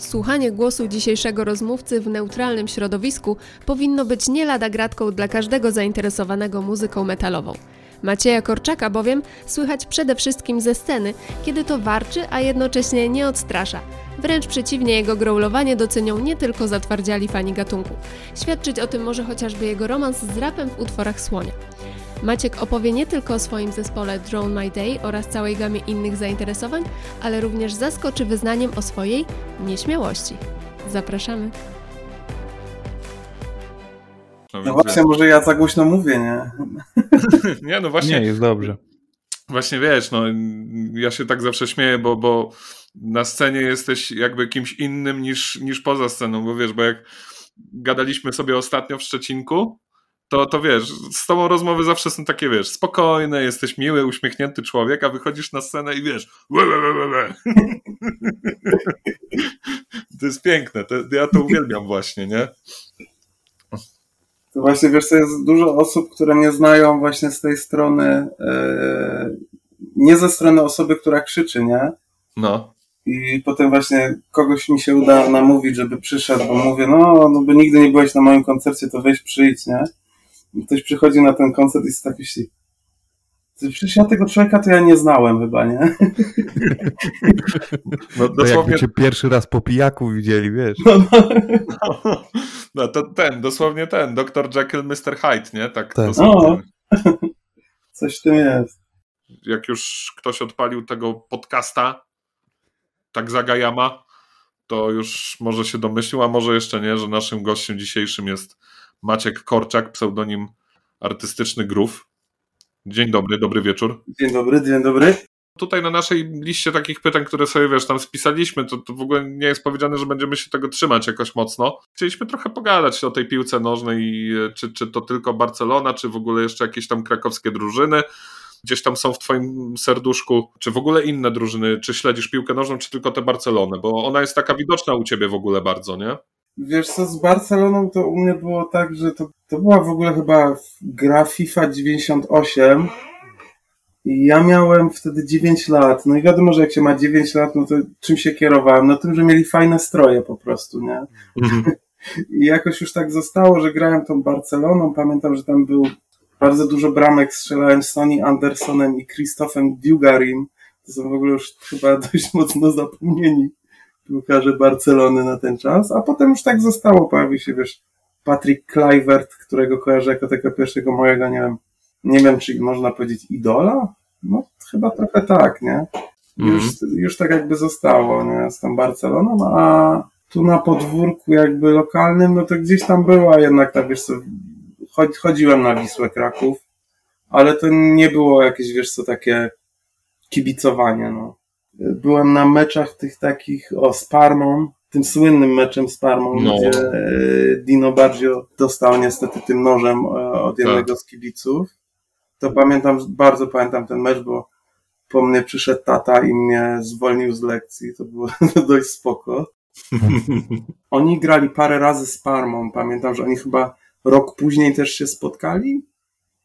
Słuchanie głosu dzisiejszego rozmówcy w neutralnym środowisku powinno być nie lada gratką dla każdego zainteresowanego muzyką metalową. Macieja Korczaka bowiem słychać przede wszystkim ze sceny, kiedy to warczy, a jednocześnie nie odstrasza. Wręcz przeciwnie, jego growlowanie docenią nie tylko zatwardziali fani gatunku. Świadczyć o tym może chociażby jego romans z rapem w utworach Słonia. Maciek opowie nie tylko o swoim zespole Drone My Day oraz całej gamie innych zainteresowań, ale również zaskoczy wyznaniem o swojej nieśmiałości. Zapraszamy. No, no właśnie, może ja za głośno mówię, nie? nie, no właśnie. Nie, jest dobrze. Właśnie wiesz, no ja się tak zawsze śmieję, bo, bo na scenie jesteś jakby kimś innym niż, niż poza sceną, bo wiesz, bo jak gadaliśmy sobie ostatnio w Szczecinku, to, to wiesz, z tobą rozmowy zawsze są takie, wiesz, spokojne, jesteś miły, uśmiechnięty człowiek, a wychodzisz na scenę i wiesz, łe, łe, łe, łe. to jest piękne, to, ja to uwielbiam właśnie, nie? To właśnie, wiesz, to jest dużo osób, które mnie znają właśnie z tej strony, e, nie ze strony osoby, która krzyczy, nie? No. I potem właśnie kogoś mi się uda namówić, żeby przyszedł, bo mówię, no, no bo nigdy nie byłeś na moim koncercie, to weź przyjdź, nie? Ktoś przychodzi na ten koncert i tak myśli, Przecież ja tego człowieka to ja nie znałem chyba, nie? No, dosłownie... cię pierwszy raz po pijaku widzieli, wiesz. No, no. no, to ten, dosłownie ten, Dr. Jekyll, Mr. Hyde, nie? Tak, tak. No. Coś w tym jest. Jak już ktoś odpalił tego podcasta, tak Zagajama, to już może się domyślił, a może jeszcze nie, że naszym gościem dzisiejszym jest Maciek Korczak, pseudonim artystyczny Grów. Dzień dobry, dobry wieczór. Dzień dobry, dzień dobry. Tutaj na naszej liście takich pytań, które sobie wiesz, tam spisaliśmy, to, to w ogóle nie jest powiedziane, że będziemy się tego trzymać jakoś mocno. Chcieliśmy trochę pogadać o tej piłce nożnej, czy, czy to tylko Barcelona, czy w ogóle jeszcze jakieś tam krakowskie drużyny gdzieś tam są w twoim serduszku, czy w ogóle inne drużyny, czy śledzisz piłkę nożną, czy tylko tę Barcelonę, bo ona jest taka widoczna u ciebie w ogóle bardzo, nie? Wiesz co, z Barceloną to u mnie było tak, że to, to była w ogóle chyba gra FIFA 98 i ja miałem wtedy 9 lat. No i wiadomo, że jak się ma 9 lat, no to czym się kierowałem? No tym, że mieli fajne stroje po prostu, nie? Mhm. I jakoś już tak zostało, że grałem tą Barceloną. Pamiętam, że tam był bardzo dużo bramek, strzelałem Sonny Andersonem i Christophem Dugarim. To są w ogóle już chyba dość mocno zapomnieni piłkarze Barcelony na ten czas, a potem już tak zostało, pojawił się, wiesz, Patrick Kluivert, którego kojarzę jako tego pierwszego mojego, nie wiem, nie wiem, czy można powiedzieć idola? No, chyba trochę tak, nie? Już, mm. już tak jakby zostało, nie? Z tą Barceloną, a tu na podwórku jakby lokalnym, no to gdzieś tam była jednak tak, wiesz co, chodziłem na Wisłę Kraków, ale to nie było jakieś, wiesz co, takie kibicowanie, no byłem na meczach tych takich, o, z Parmą, tym słynnym meczem z Parmą, no. gdzie e, Dino Baggio dostał niestety tym nożem e, od tak. jednego tak. z kibiców. To pamiętam, bardzo pamiętam ten mecz, bo po mnie przyszedł tata i mnie zwolnił z lekcji. To było dość spoko. Oni grali parę razy z Parmą. Pamiętam, że oni chyba rok później też się spotkali.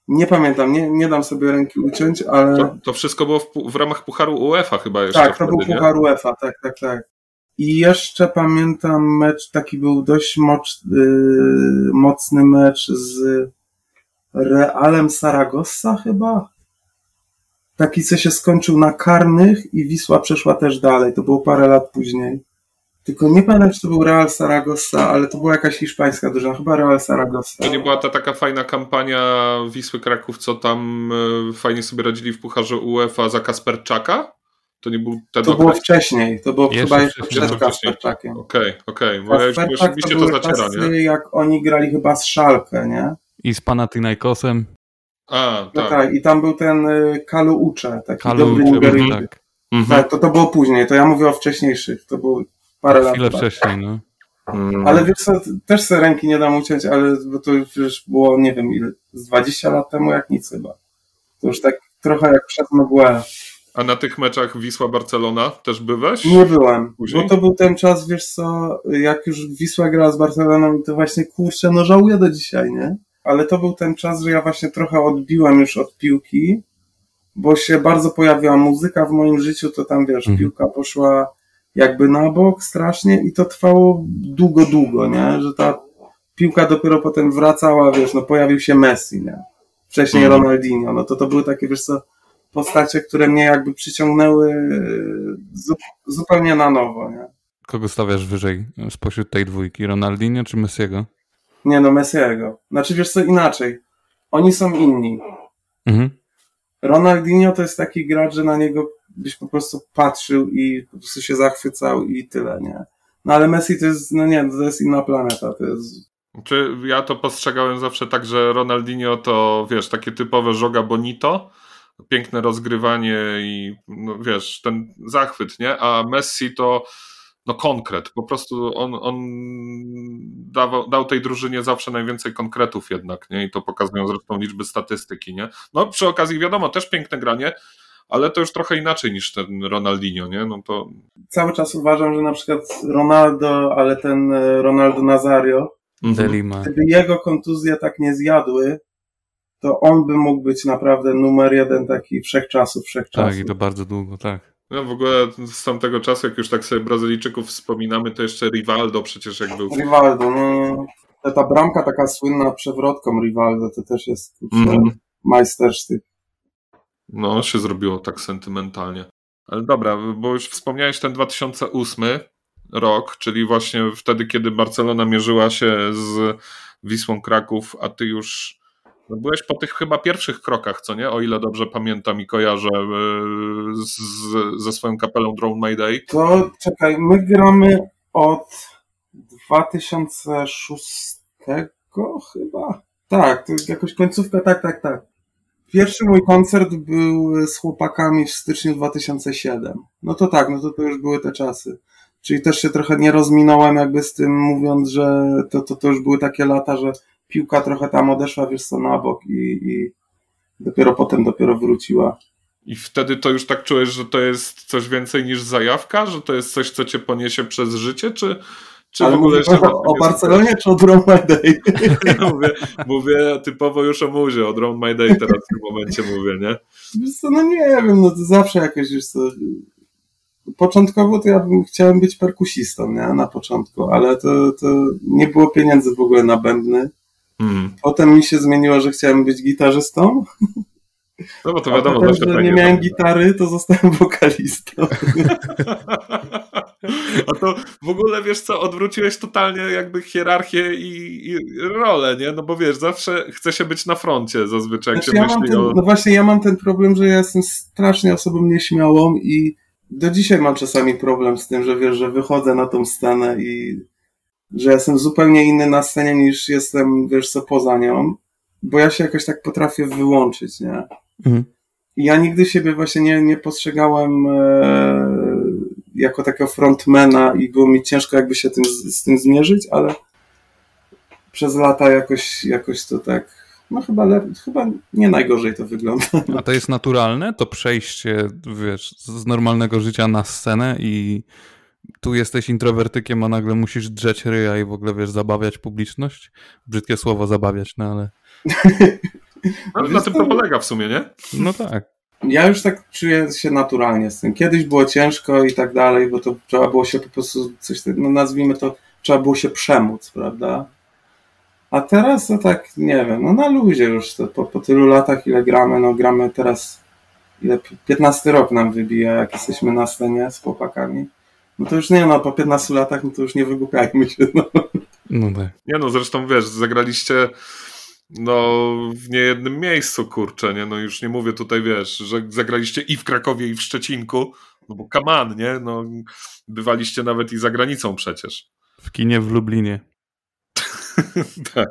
Nie pamiętam, nie, nie dam sobie ręki uciąć, ale. To, to wszystko było w, w, ramach Pucharu UEFA chyba jeszcze. Tak, to był Puchar UEFA, tak, tak, tak. I jeszcze pamiętam mecz, taki był dość moc, yy, mocny mecz z Realem Saragossa chyba. Taki, co się skończył na karnych i Wisła przeszła też dalej. To było parę lat później. Tylko nie pamiętam, czy to był Real Saragossa, ale to była jakaś hiszpańska drużyna, chyba Real Saragossa. To nie była ta taka fajna kampania Wisły Kraków, co tam e, fajnie sobie radzili w Pucharze UEFA za Kasperczaka? To nie był ten To było wcześniej, to było jeszcze chyba jeszcze przed Kasperczakiem. Okej, okej, okay, bo ja już, to, to zaciera, nie? jak oni grali chyba z Szalkę, nie? I z Panathinaikosem. A, no tak. tak. i tam był ten e, Kalu Ucze, taki Kalu dobry Ucze, tak. Mhm. Tak, to, to było później, to ja mówię o wcześniejszych, to było parę lat. Chwilę wcześniej, no. Mm. Ale wiesz co, też sobie ręki nie dam uciąć, ale bo to już było, nie wiem, ile, z 20 lat temu jak nic chyba. To już tak trochę jak przed mgłę. A na tych meczach Wisła-Barcelona też byłeś? Nie byłem, Później? bo to był ten czas, wiesz co, jak już Wisła grała z Barceloną, to właśnie kurczę, no żałuję do dzisiaj, nie? Ale to był ten czas, że ja właśnie trochę odbiłem już od piłki, bo się bardzo pojawiła muzyka w moim życiu, to tam wiesz, mhm. piłka poszła jakby na bok strasznie i to trwało długo, długo, nie? Że ta piłka dopiero potem wracała, wiesz, no pojawił się Messi, nie? Wcześniej Mhm. Ronaldinho, no to to były takie, wiesz co, postacie, które mnie jakby przyciągnęły e, zu, zupełnie na nowo, nie? Kogo stawiasz wyżej spośród tej dwójki? Ronaldinho czy Messiego? Nie no, Messiego. Znaczy, wiesz co, inaczej. Oni są inni. Mhm. Ronaldinho to jest taki gracz, że na niego byś po prostu patrzył i po prostu się zachwycał i tyle, nie? No ale Messi to jest, no nie, to jest inna planeta, to jest... Czy ja to postrzegałem zawsze tak, że Ronaldinho to, wiesz, takie typowe żoga bonito, piękne rozgrywanie i, no, wiesz, ten zachwyt, nie? A Messi to, no, konkret. Po prostu on, on dawał, dał tej drużynie zawsze najwięcej konkretów jednak, nie? I to pokazują zresztą liczby statystyki, nie? No, przy okazji, wiadomo, też piękne granie, ale to już trochę inaczej niż ten Ronaldinho, nie? No to... Cały czas uważam, że na przykład Ronaldo, ale ten e, Ronaldo Nazario, Mhm. Delima. gdyby jego kontuzje tak nie zjadły, to on by mógł być naprawdę numer jeden taki wszechczasów, wszechczasów. Tak, i to bardzo długo, tak. No w ogóle z tamtego czasu, jak już tak sobie Brazylijczyków wspominamy, to jeszcze Rivaldo przecież jak był. Rivaldo, no. Ta, ta bramka taka słynna przewrotką Rivaldo, to też jest kurczę, Mhm. majstersztyk. No, się zrobiło tak sentymentalnie. Ale dobra, bo już wspomniałeś ten 2008 rok, czyli właśnie wtedy, kiedy Barcelona mierzyła się z Wisłą Kraków, a ty już no byłeś po tych chyba pierwszych krokach, co nie? O ile dobrze pamiętam i kojarzę yy, z, ze swoją kapelą Drone Mayday. To czekaj, my gramy od 2006 chyba. Tak, to jakoś końcówka, tak, tak, tak. Pierwszy mój koncert był z chłopakami w styczniu 2007. No to tak, no to, to już były te czasy. Czyli też się trochę nie rozminąłem jakby z tym, mówiąc, że to, to, to już były takie lata, że piłka trochę tam odeszła, wiesz co, na bok i, i dopiero potem dopiero wróciła. I wtedy to już tak czułeś, że to jest coś więcej niż zajawka, że to jest coś, co cię poniesie przez życie, czy, czy Ale w ogóle jeszcze o, o Barcelonie czy o Drone Day? mówię, mówię typowo już o muzie, o Drone My Day teraz w tym momencie mówię, nie? Co, no nie wiem, no to zawsze jakoś, wiesz co, początkowo to ja bym chciałem być perkusistą, nie, na początku, ale to, to nie było pieniędzy w ogóle na bębny. Hmm. Potem mi się zmieniło, że chciałem być gitarzystą, No bo to wiadomo, zawsze że tak nie miałem gitary, to zostałem wokalistą. A to w ogóle wiesz co, odwróciłeś totalnie jakby hierarchię i, i rolę, nie? No bo wiesz, zawsze chce się być na froncie zazwyczaj, jak Znaczy, się ja myśli ten, o... no właśnie, ja mam ten problem, że ja jestem strasznie osobą nieśmiałą i do dzisiaj mam czasami problem z tym, że wiesz, że wychodzę na tą scenę i że jestem zupełnie inny na scenie niż jestem, wiesz co, poza nią, bo ja się jakoś tak potrafię wyłączyć, nie? Mhm. Ja nigdy siebie właśnie nie, nie postrzegałem e, jako takiego frontmana i było mi ciężko jakby się tym, z, z tym zmierzyć, ale przez lata jakoś, jakoś to tak, no chyba, le, chyba nie najgorzej to wygląda. A to jest naturalne, to przejście, wiesz, z normalnego życia na scenę i tu jesteś introwertykiem, a nagle musisz drzeć ryja i w ogóle, wiesz, zabawiać publiczność? Brzydkie słowo zabawiać, no ale... No, na tym to polega w sumie, nie? No tak. Ja już tak czuję się naturalnie z tym. Kiedyś było ciężko i tak dalej, bo to trzeba było się po prostu coś, no nazwijmy to, trzeba było się przemóc, prawda? A teraz to tak, nie wiem, no na luzie już to po, po tylu latach, ile gramy, no gramy teraz, ile, 15 rok nam wybija, jak jesteśmy na scenie z chłopakami. No to już nie, no po 15 latach, no to już nie wygłupiajmy się, no. No tak. Nie no, zresztą wiesz, zagraliście no w niejednym miejscu, kurczę, nie? No już nie mówię tutaj, wiesz, że zagraliście i w Krakowie, i w Szczecinku, no bo kaman, nie? No bywaliście nawet i za granicą przecież. W kinie w Lublinie. tak.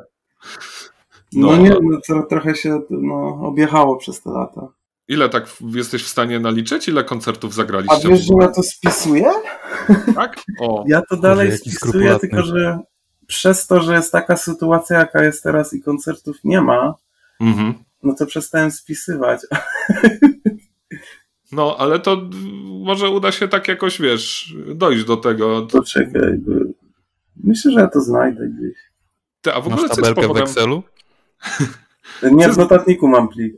No, No. nie, no to, trochę się no, objechało przez te lata. Ile tak jesteś w stanie naliczyć? Ile koncertów A zagraliście? wiesz, że ja to spisuję? Tak? O, Ja to dalej jaki spisuję, tylko że przez to, że jest taka sytuacja, jaka jest teraz i koncertów nie ma, mhm. no to przestałem spisywać. No, ale to może uda się tak jakoś, wiesz, dojść do tego. To czekaj. bo- Myślę, że ja to znajdę gdzieś. Ty, a w ogóle Masz tabelkę w powodem... Excelu? Nie, w notatniku mam plik.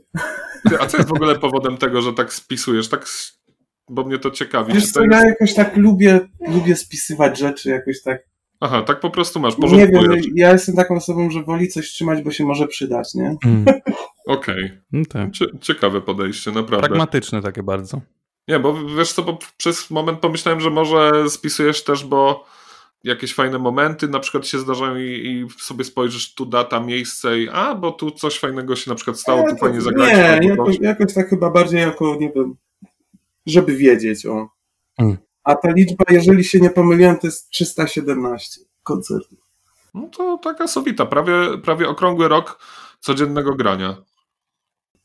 Ty, a co jest w ogóle powodem tego, że tak spisujesz? Tak bo mnie to ciekawi. Wiesz co, jest... ja jakoś tak lubię, lubię spisywać rzeczy, jakoś tak. Aha, tak po prostu masz, Nie wiem, ja jestem taką osobą, że woli coś trzymać, bo się może przydać, nie? Mm. Okej. Okay. No tak. Ciekawe podejście, naprawdę. Pragmatyczne takie bardzo. Nie, bo wiesz co, bo przez moment pomyślałem, że może spisujesz też, bo jakieś fajne momenty na przykład się zdarzają i, i sobie spojrzysz tu data, miejsce i a, bo tu coś fajnego się na przykład stało, nie, tu fajnie zagrać. Nie, jakoś, jakoś tak chyba bardziej jako, nie wiem, żeby wiedzieć, o. Hmm. A ta liczba, jeżeli się nie pomyliłem, to jest 317 koncertów. No to taka sowita, prawie, prawie okrągły rok codziennego grania.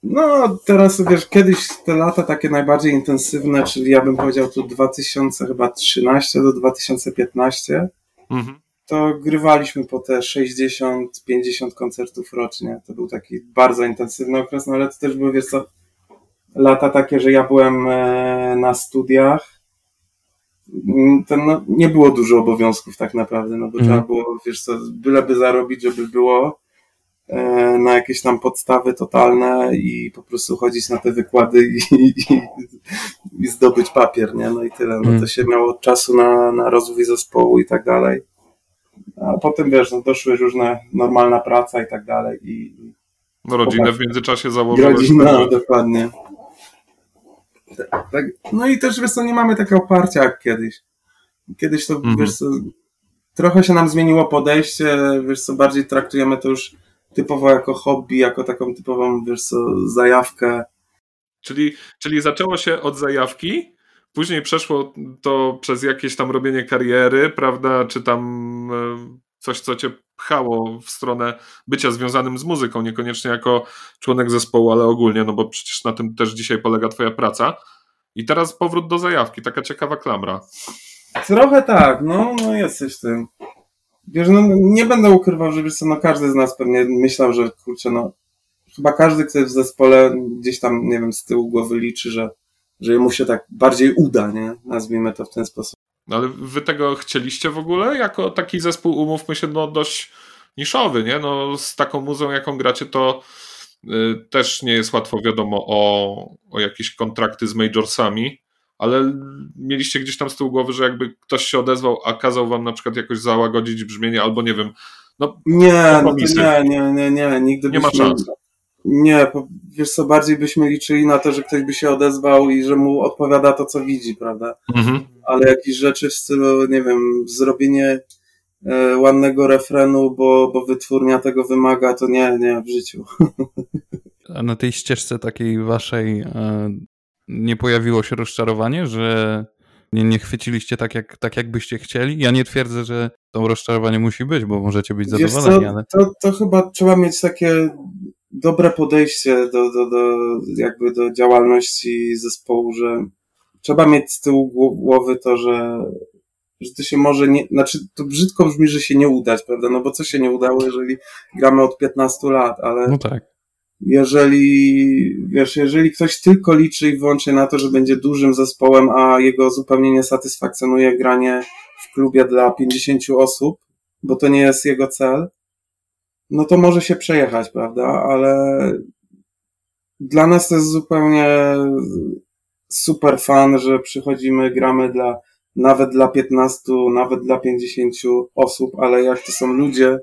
No, teraz wiesz, kiedyś te lata takie najbardziej intensywne, czyli ja bym powiedział tu 2013 do 2015, mhm. to grywaliśmy po te 60-50 koncertów rocznie. To był taki bardzo intensywny okres, no ale to też były, wiesz co, lata takie, że ja byłem e, na studiach. Mm, to no, nie było dużo obowiązków tak naprawdę, no bo mhm. trzeba było, wiesz co, byleby zarobić, żeby było E, na jakieś tam podstawy totalne i po prostu chodzić na te wykłady i, i, i zdobyć papier, nie? No i tyle. No to mm. się miało czasu na, na rozwój zespołu i tak dalej. A potem wiesz, no doszły różne, normalna praca i tak dalej. I, no rodzinę w międzyczasie założyłeś. Rodzina, dokładnie. Tak, no i też wiesz co, nie mamy takiego oparcia jak kiedyś. Kiedyś to, -hmm. wiesz co, trochę się nam zmieniło podejście, wiesz co, bardziej traktujemy to już typowo jako hobby, jako taką typową, wiesz co, zajawkę. Czyli, czyli zaczęło się od zajawki, później przeszło to przez jakieś tam robienie kariery, prawda, czy tam e, coś, co cię pchało w stronę bycia związanym z muzyką, niekoniecznie jako członek zespołu, ale ogólnie, no bo przecież na tym też dzisiaj polega twoja praca. I teraz powrót do zajawki, taka ciekawa klamra. Trochę tak, no, no jesteś tym. Wiesz, no, nie będę ukrywał, że wiesz co, no każdy z nas pewnie myślał, że kurczę, no chyba każdy, kto jest w zespole gdzieś tam, nie wiem, z tyłu głowy liczy, że, że mu się tak bardziej uda, nie? Nazwijmy to w ten sposób. No ale wy tego chcieliście w ogóle? Jako taki zespół, umówmy się, no dość niszowy, nie? No z taką muzą, jaką gracie, to y, też nie jest łatwo wiadomo o, o jakieś kontrakty z majorsami ale mieliście gdzieś tam z tyłu głowy, że jakby ktoś się odezwał, a kazał wam na przykład jakoś załagodzić brzmienie, albo nie wiem, no Nie, no nie, nie, nie, nie, nigdy Nie byśmy, ma szans. Nie, wiesz co, bardziej byśmy liczyli na to, że ktoś by się odezwał i że mu odpowiada to, co widzi, prawda? Mhm. Ale jakieś rzeczy w stylu, nie wiem, zrobienie e, ładnego refrenu, bo, bo wytwórnia tego wymaga, to nie, nie, w życiu. A na tej ścieżce takiej waszej e, nie pojawiło się rozczarowanie, że nie, nie chwyciliście tak, jak, tak, jakbyście chcieli? Ja nie twierdzę, że to rozczarowanie musi być, bo możecie być zadowoleni, ale... To, to chyba trzeba mieć takie dobre podejście do, do, do, jakby do działalności zespołu, że trzeba mieć z tyłu głowy to, że, że to się może nie, znaczy to brzydko brzmi, że się nie udać, prawda? No bo co się nie udało, jeżeli gramy od 15 lat, ale no tak jeżeli, wiesz, jeżeli ktoś tylko liczy i wyłącznie na to, że będzie dużym zespołem, a jego zupełnie nie satysfakcjonuje granie w klubie dla 50 osób, bo to nie jest jego cel, no to może się przejechać, prawda? Ale dla nas to jest zupełnie super fan, że przychodzimy, gramy dla, nawet dla 15, nawet dla 50 osób, ale jak to są ludzie,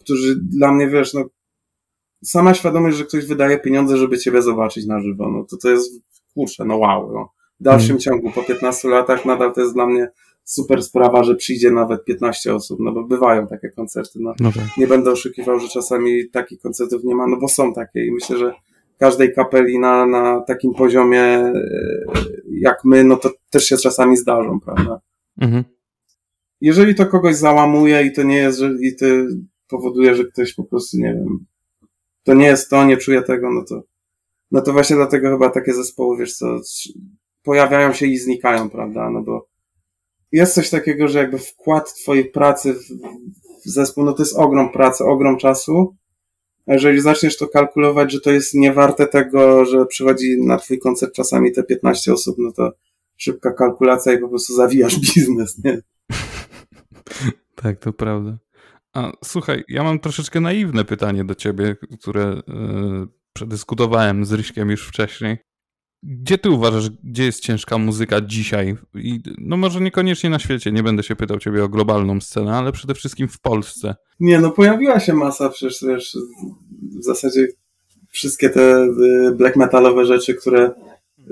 którzy dla mnie, wiesz, no sama świadomość, że ktoś wydaje pieniądze, żeby ciebie zobaczyć na żywo, no to to jest, kurczę, no wow, no. W dalszym hmm. ciągu, po 15 latach nadal to jest dla mnie super sprawa, że przyjdzie nawet 15 osób, no bo bywają takie koncerty, no. no tak. Nie będę oszukiwał, że czasami takich koncertów nie ma, no bo są takie i myślę, że każdej kapeli na, na takim poziomie e, jak my, no to też się czasami zdarzą, prawda? Mhm. Jeżeli to kogoś załamuje i to nie jest, że i to powoduje, że ktoś po prostu, nie wiem, to nie jest to, nie czuję tego, no to, no to właśnie dlatego chyba takie zespoły, wiesz co, pojawiają się i znikają, prawda, no bo jest coś takiego, że jakby wkład twojej pracy w, w zespół, no to jest ogrom pracy, ogrom czasu, jeżeli zaczniesz to kalkulować, że to jest niewarte tego, że przychodzi na twój koncert czasami te 15 osób, no to szybka kalkulacja i po prostu zawijasz biznes, nie? tak, to prawda. A, słuchaj, ja mam troszeczkę naiwne pytanie do ciebie, które yy, przedyskutowałem z Ryśkiem już wcześniej. Gdzie ty uważasz, gdzie jest ciężka muzyka dzisiaj? I, no może niekoniecznie na świecie, nie będę się pytał ciebie o globalną scenę, ale przede wszystkim w Polsce. Nie, no pojawiła się masa przecież wiesz, w zasadzie wszystkie te y, black metalowe rzeczy, które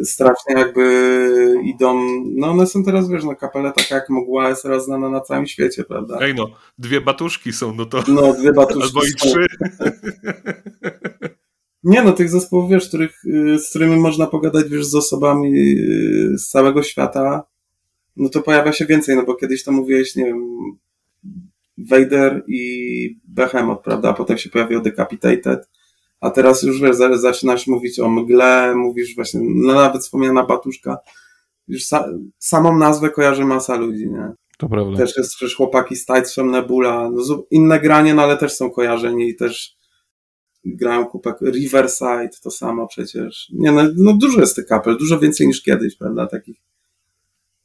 strasznie jakby idą, no one są teraz, wiesz, no kapela taka jak Mgła jest teraz znana na całym świecie, prawda? Ej no, dwie batuszki są, no to... No, dwie batuszki Albo i trzy. Nie no, tych zespołów, wiesz, których, y, z którymi można pogadać, wiesz, z osobami y, z całego świata, no to pojawia się więcej, no bo kiedyś to mówiłeś, nie wiem, Vader i Behemoth, prawda, a potem się pojawił Decapitated, a teraz już, wiesz, za- zaczynasz mówić o mgle, mówisz właśnie, no nawet wspomniana Batuszka, już sa samą nazwę kojarzy masa ludzi, nie? To prawda. Też jest przecież chłopaki z Nebula, no, inne granie, no ale też są kojarzeni i też grają kupę Riverside, to samo przecież. Nie, no, no dużo jest tych kapel, dużo więcej niż kiedyś, prawda, takich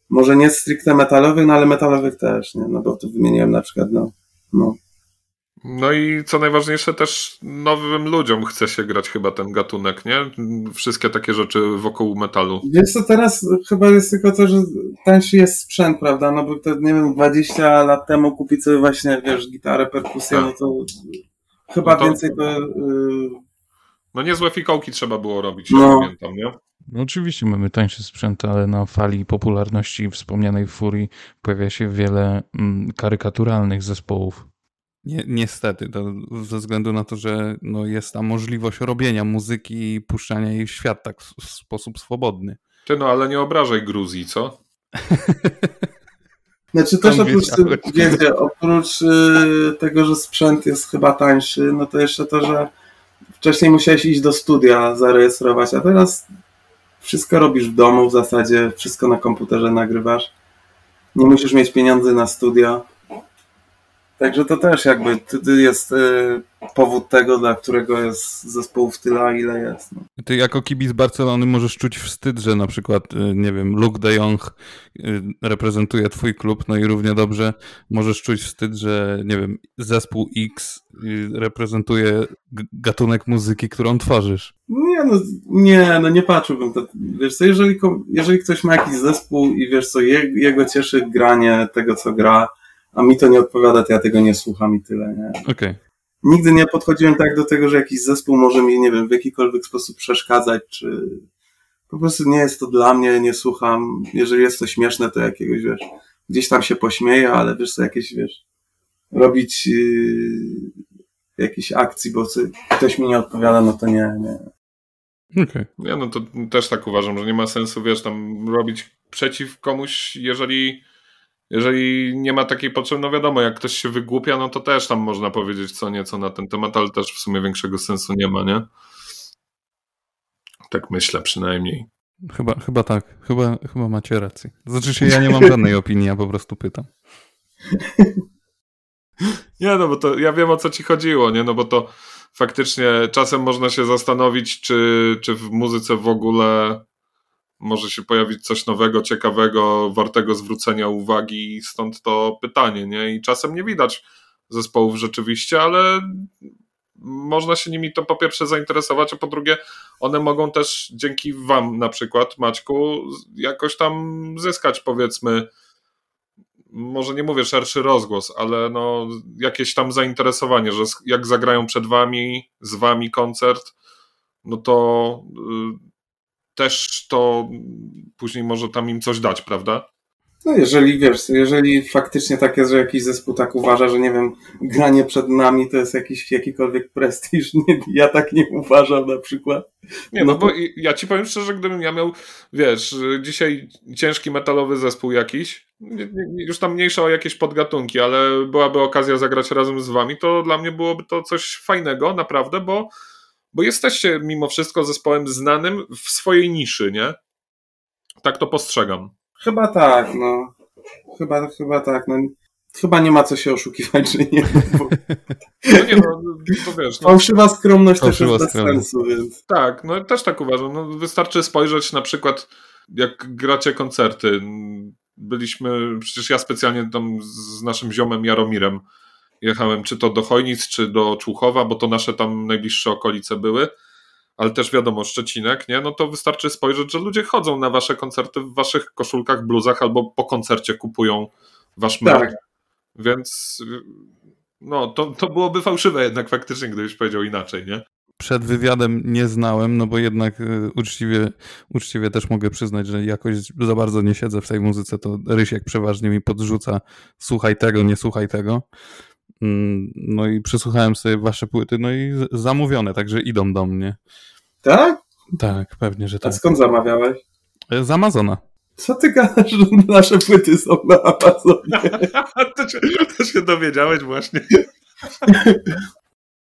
może nie stricte metalowych, no ale metalowych też, nie, no bo tu wymieniłem na przykład, no, no. No i co najważniejsze, też nowym ludziom chce się grać chyba ten gatunek, nie? Wszystkie takie rzeczy wokół metalu. Wiesz co, teraz chyba jest tylko to, że tańszy jest sprzęt, prawda, no bo to, nie wiem, 20 lat temu kupić sobie właśnie, wiesz, gitarę, perkusję, Tak. no to chyba No to- więcej to... Yy, No niezłe fikołki trzeba było robić, No. ja pamiętam, nie? No oczywiście mamy tańszy sprzęt, ale na fali popularności wspomnianej Furii pojawia się wiele mm, karykaturalnych zespołów. Nie, niestety, to ze względu na to, że no, jest ta możliwość robienia muzyki i puszczania jej w świat tak w, w sposób swobodny. Ty no, ale nie obrażaj Gruzji, co? Znaczy też oprócz, wiedziałeś? wiecie, oprócz y, tego, że sprzęt jest chyba tańszy, no to jeszcze to, że wcześniej musiałeś iść do studia zarejestrować, a teraz wszystko robisz w domu w zasadzie, wszystko na komputerze nagrywasz. Nie musisz mieć pieniędzy na studia. Także to też jakby jest y, powód tego, dla którego jest zespołów tyle, ile jest. No. Ty jako kibic Barcelony możesz czuć wstyd, że na przykład, y, nie wiem, Luke de Jong y, reprezentuje twój klub, no i równie dobrze możesz czuć wstyd, że, nie wiem, zespół X reprezentuje gatunek muzyki, którą tworzysz. Nie, no, nie, no nie patrzyłbym. To, wiesz co, jeżeli, jeżeli ktoś ma jakiś zespół i wiesz co, je, jego cieszy granie tego, co gra, a mi to nie odpowiada, to ja tego nie słucham i tyle, nie? Okej. Nigdy nie podchodziłem tak do tego, że jakiś zespół może mi, nie wiem, w jakikolwiek sposób przeszkadzać, czy po prostu nie jest to dla mnie, nie słucham. Jeżeli jest to śmieszne, to jakiegoś, wiesz, gdzieś tam się pośmieję, ale wiesz co, jakieś, wiesz, robić yy, jakiejś akcji, bo ktoś mi nie odpowiada, no to nie, nie. Okej. Ja no to też tak uważam, że nie ma sensu, wiesz, tam robić przeciw komuś, jeżeli, jeżeli nie ma takiej potrzeby, no wiadomo, jak ktoś się wygłupia, no to też tam można powiedzieć co nieco na ten temat, ale też w sumie większego sensu nie ma, nie? Tak myślę przynajmniej. Chyba, chyba tak. Chyba, chyba macie rację. Znaczy się, ja nie mam żadnej opinii, ja po prostu pytam. Nie, no bo to ja wiem o co ci chodziło, nie? No bo to faktycznie czasem można się zastanowić, czy, czy w muzyce w ogóle może się pojawić coś nowego, ciekawego, wartego zwrócenia uwagi, stąd to pytanie, nie? I czasem nie widać zespołów rzeczywiście, ale można się nimi to po pierwsze zainteresować, a po drugie one mogą też dzięki wam na przykład, Maćku, jakoś tam zyskać powiedzmy może nie mówię szerszy rozgłos, ale no jakieś tam zainteresowanie, że jak zagrają przed wami, z wami koncert, no to y, też to później może tam im coś dać, prawda? No jeżeli wiesz, jeżeli faktycznie tak jest, że jakiś zespół tak uważa, że nie wiem, granie przed nami to jest jakiś jakikolwiek prestiż, nie, ja tak nie uważam na przykład. Nie, no No bo ja ci powiem szczerze, gdybym ja miał, wiesz, dzisiaj ciężki metalowy zespół jakiś, już tam mniejsza o jakieś podgatunki, ale byłaby okazja zagrać razem z wami, to dla mnie byłoby to coś fajnego, naprawdę, bo, bo jesteście mimo wszystko zespołem znanym w swojej niszy, nie? Tak to postrzegam. Chyba tak, no. Chyba, chyba tak, no. Chyba nie ma co się oszukiwać, że nie. Bo No nie, no, to wiesz, no, fałszywa skromność Fałszywa też jest bez skromność. sensu, więc. Tak, no też tak uważam. No, wystarczy spojrzeć na przykład, jak gracie koncerty. Byliśmy, przecież ja specjalnie tam z naszym ziomem Jaromirem jechałem, czy to do Chojnic, czy do Człuchowa, bo to nasze tam najbliższe okolice były. ale też wiadomo, Szczecinek, nie? No to wystarczy spojrzeć, że ludzie chodzą na wasze koncerty w waszych koszulkach, bluzach albo po koncercie kupują wasz merch. Tak. Więc no, to, to byłoby fałszywe jednak faktycznie, gdybyś powiedział inaczej, nie? Przed wywiadem nie znałem, no bo jednak y, uczciwie, uczciwie też mogę przyznać, że jakoś za bardzo nie siedzę w tej muzyce, to Rysiek przeważnie mi podrzuca słuchaj tego, nie słuchaj tego. Mm, No i przesłuchałem sobie wasze płyty, no i zamówione, także idą do mnie. Tak? Tak, pewnie, że A tak. skąd zamawiałeś? Z Amazona. Co ty gadasz, że nasze płyty są na Amazonie? to, się, to się dowiedziałeś właśnie.